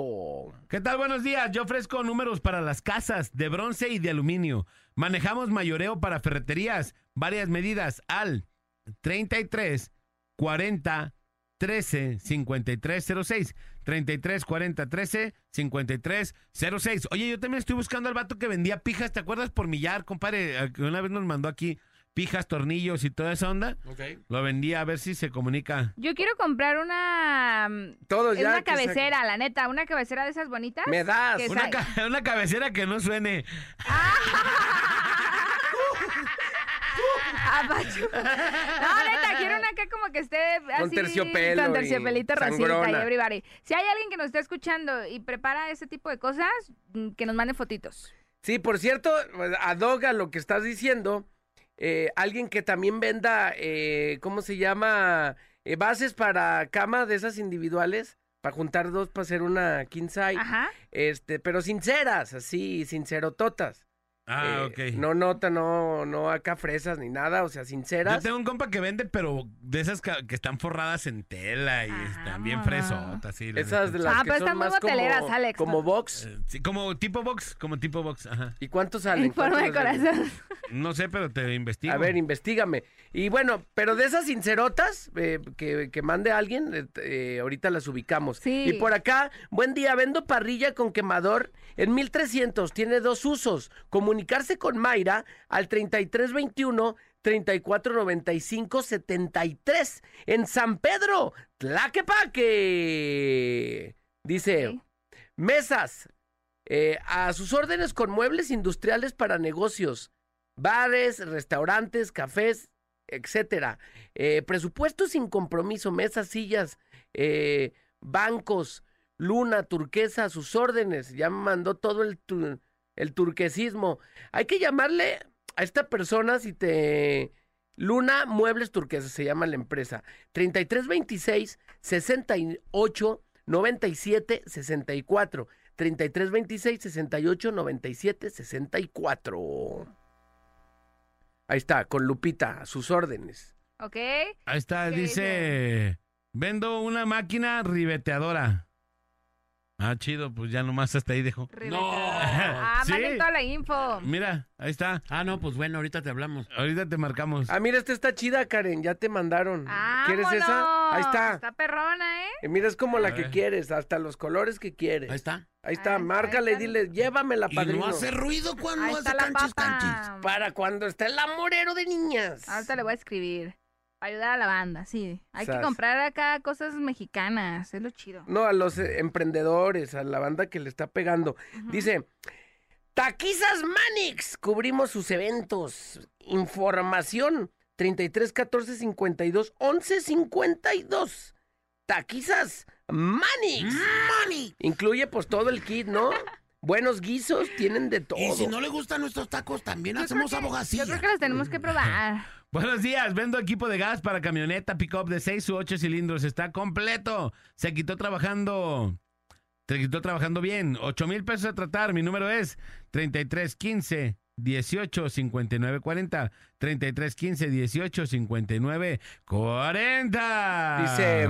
¿Qué tal? Buenos días. Yo ofrezco números para las casas de bronce y de aluminio. Manejamos mayoreo para ferreterías, varias medidas al 33 40 13 53 06. 33 40 13 53 06. Oye, yo también estoy buscando al vato que vendía pijas. ¿Te acuerdas por millar, compadre? Eh, Que una vez nos mandó aquí pijas, tornillos y toda esa onda. Ok. Lo vendía a ver si se comunica. Yo quiero comprar una. mm, Todos ya una cabecera, la neta, una cabecera de esas bonitas. Me das. Una, sa- ca- una cabecera que no suene. Apachu. No, neta, quiero una acá como que esté así. terciopelo Con y terciopelito rosita y sangrona. everybody. Si hay alguien que nos está escuchando y prepara ese tipo de cosas, mm, que nos mande fotitos. Sí, por cierto, ad hoc a lo que estás diciendo, eh, alguien que también venda, eh, ¿cómo se llama? Eh, bases para cama de esas individuales, para juntar dos para hacer una king size, Ajá. este, pero sinceras, así, sincerototas. Ah, Eh, ok. No nota, no, no acá fresas ni nada, o sea, Yo sinceras. tengo un compa que vende, pero de esas que están forradas en tela y están bien fresotas. Sí, Esas de las Ah, que pero son están muy más como, boteleras, Alex, como ¿no? box. Eh, sí, como tipo box, como tipo box, ajá. ¿Y cuántos salen? En forma de corazón. No sé, pero te investigo. A ver, investigame. Y bueno, pero de esas sincerotas eh, que, que mande alguien, eh, ahorita las ubicamos. Sí. Y por acá, buen día, vendo parrilla con quemador en 1300, tiene dos usos. Comunicarse con Mayra al 3321 3495 73 en San Pedro, Tlaquepaque. Dice, mesas eh, a sus órdenes con muebles industriales para negocios, bares, restaurantes, cafés, etcétera. Eh, presupuesto sin compromiso, mesas, sillas, eh, bancos, luna, turquesa, a sus órdenes. Ya me mandó todo el, tu- el turquesismo. Hay que llamarle a esta persona si te... Luna Muebles Turquesas se llama la empresa. 3326 68 97 64. 3326 68 97 64. Ahí está, con Lupita, a sus órdenes. ¿Ok? Ahí está, ¿Qué dice, vendo una máquina ribeteadora. Ah, chido, pues ya nomás hasta ahí dejo. Ah, Sí. toda la info. Mira, ahí está. Ah, no, pues bueno, ahorita te hablamos. Ahorita te marcamos. Ah, mira, esta está chida, Karen, ya te mandaron. ¿Quieres esa? Ahí está. Está perrona, ¿eh? Mira, es como la que quieres, hasta los colores que quieres. Ahí está. Ahí está, Ahí márcale, ahí está. dile, llévamela, Y padrino. no hace ruido cuando Ahí hace canchis, canchis. Para cuando está el amorero de niñas. Ahorita le voy a escribir. Ayudar a la banda, sí. Hay que comprar acá cosas mexicanas, es lo chido. No, a los eh, emprendedores, a la banda que le está pegando. Dice, Taquizas Manix, cubrimos sus eventos. Información, 33 14 52 11 52. Taquizas Manix. Incluye pues todo el kit, ¿no? Buenos guisos, tienen de todo. Y si no le gustan nuestros tacos, también hacemos Yo abogacía. creo que las tenemos que probar. Buenos días, vendo equipo de gas para camioneta pick-up de 6 u 8 cilindros. Está completo. Se quitó trabajando. Se quitó trabajando bien. 8 mil pesos a tratar. Mi número es 3315 18 59 40. 3315 18 59 40. Dice,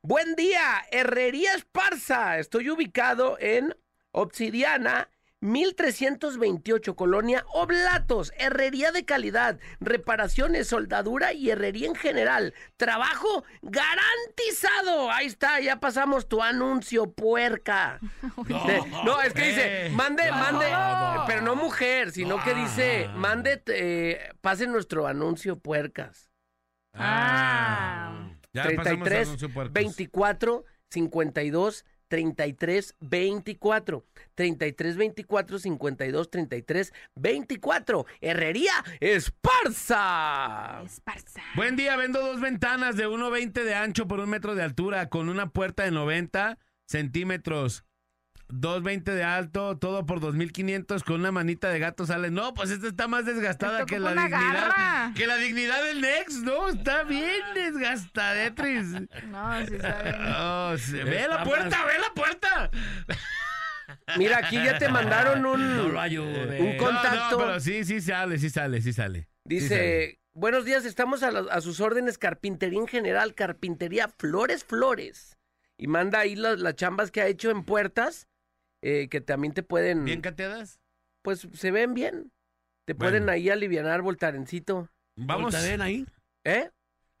buen día, Herrería Esparza. Estoy ubicado en Obsidiana, 1328, Colonia Oblatos. Herrería de calidad, reparaciones, soldadura y herrería en general. Trabajo garantizado. Ahí está, ya pasamos tu anuncio, puerca. De- no, es que dice, Eh, mande, no. mande, pero no mujer, sino que dice, mande, eh, pase nuestro anuncio, puercas. Ah. Ya pasamos al 33 anuncio, puercos. 24 52 33 24 33 24 52 33 24 Herrería Esparza. Esparza. Buen día, vendo dos ventanas de 1.20 de ancho por un metro de altura con una puerta de 90 centímetros. 2.20 de alto, todo por 2.500 con una manita de gato sale. No, pues esta está más desgastada que la dignidad. garra. Que la dignidad del Nex, ¿no? Está bien desgastadetris. No, sí está bien. Oh, sí. ¡Ve Está la puerta, más- ve la puerta! Mira, aquí ya te mandaron un, No lo ayude. un contacto. No, no, pero sí, sí sale, sí sale, sí sale. Sí sale. Dice, buenos días, estamos a, la- a sus órdenes, carpintería en general, carpintería Flores Flores. Y manda ahí las, las chambas que ha hecho en puertas, eh, que también te pueden, ¿Bien cateadas? pues se ven bien. Te Bueno. pueden ahí alivianar voltarencito. Vamos, Ahorita ven ahí. ¿Eh?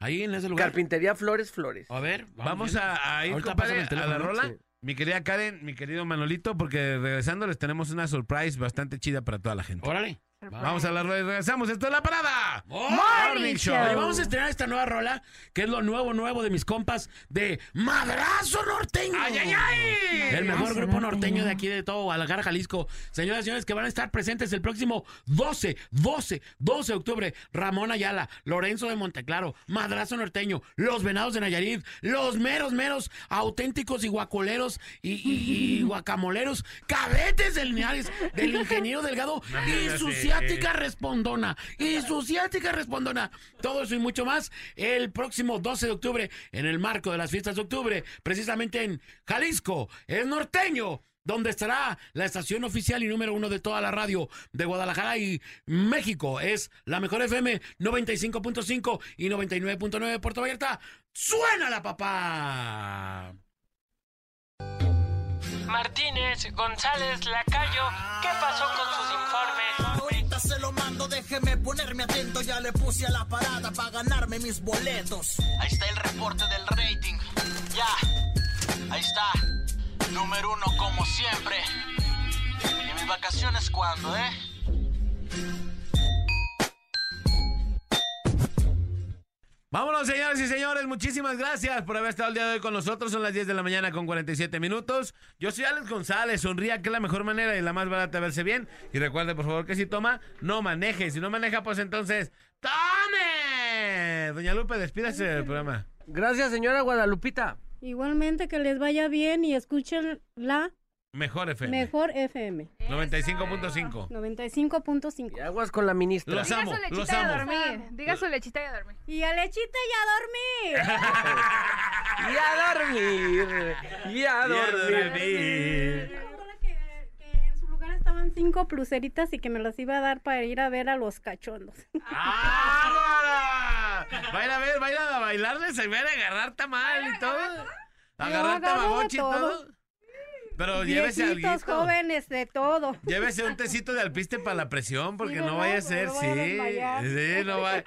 Ahí en ese lugar. Carpintería Flores Flores. A ver, vamos a, a ir, compadre, a la rola. Sí. Mi querida Karen, mi querido Manolito, porque regresando les tenemos una surprise bastante chida para toda la gente. Órale. Vamos a la y regresamos. Esto es la parada. Morning Show. Oye, vamos a estrenar esta nueva rola, que es lo nuevo, nuevo de mis compas de Madrazo Norteño. ¡Ay, ay, ay! El mejor grupo norteño de aquí de todo Guadalajara, Jalisco. Señoras y señores, que van a estar presentes el próximo 12, 12, 12 de octubre. Ramón Ayala, Lorenzo de Monteclaro, Madrazo Norteño, Los Venados de Nayarit, los meros, meros, auténticos y guacoleros y, y- y guacamoleros, cadetes del Linares, del ingeniero Delgado y su ciática respondona. Y su ciática respondona. Todo eso y mucho más el próximo 12 de octubre en el marco de las fiestas de octubre, precisamente en Jalisco, el norteño. Donde estará la estación oficial y número uno de toda la radio de Guadalajara y México. Es la mejor FM 95.5 y 99.9 de Puerto Vallarta. ¡Suena papá! Martínez, González, Lacayo, ¿qué pasó con sus informes? Se lo mando, déjeme ponerme atento. Ya le puse a la parada para ganarme mis boletos. Ahí está el reporte del rating. Ya, ahí está. Número uno como siempre. ¿Y mis vacaciones cuándo, eh? Vámonos, señores y señores. Muchísimas gracias por haber estado el día de hoy con nosotros. Son las 10 de la mañana con 47 minutos. Yo soy Alex González. Sonría que es la mejor manera y la más barata de verse bien. Y recuerde, por favor, que si toma, no maneje. Si no maneja, pues entonces, ¡tome! Doña Lupe, despídase del programa. Gracias, señora Guadalupita. Igualmente que les vaya bien y escuchen la Mejor FM. mejor FM 95.5. 95.5. Y aguas con la ministra. Los Diga amo, su lechita los y a amo. dormir. Diga su lechita y a dormir. Y a lechita y a dormir. Y a dormir. Y a dormir. que, que en su lugar estaban cinco pulseritas y que me las iba a dar para ir a ver a los cachondos. ¡Ah! Va a ir a ver, va a ir a bailarles, se va a agarrar tamal y todo. Agarrar tamagotchi y todo. Pero llévese algo. jóvenes, de todo. Llévese un tecito de alpiste para la presión, porque Sí, no vaya a ser, No sí. vaya a. Sí, no va.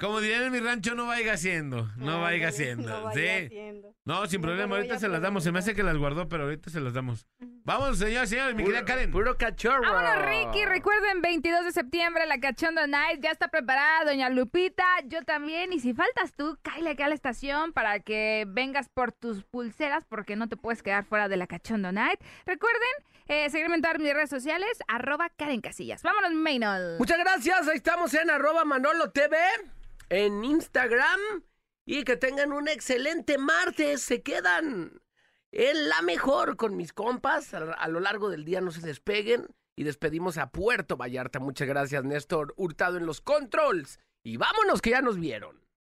Como dirían en mi rancho, no vaya haciendo. No vaya haciendo. no sí. haciendo. No, sin No problema, ahorita se las damos. Se me hace que las guardó, pero ahorita se las damos. Vamos, señores, señores, mi querida Karen. Puro cachorro. Vámonos, Ricky. Recuerden, 22 de septiembre, la Cachondo Night. Ya está preparada, doña Lupita. Yo también. Y si faltas tú, cállate aquí a la estación para que vengas por tus pulseras, porque no te puedes quedar fuera de la Cachondo Recuerden, eh, seguirme en todas mis redes sociales, arroba Karen Casillas. Vámonos, Maynol. Muchas gracias. Ahí estamos en arroba Manolo TV, en Instagram. Y que tengan un excelente martes. Se quedan en la mejor con mis compas. A, a lo largo del día no se despeguen. Y despedimos a Puerto Vallarta. Muchas gracias, Néstor Hurtado en los controls. Y vámonos que ya nos vieron.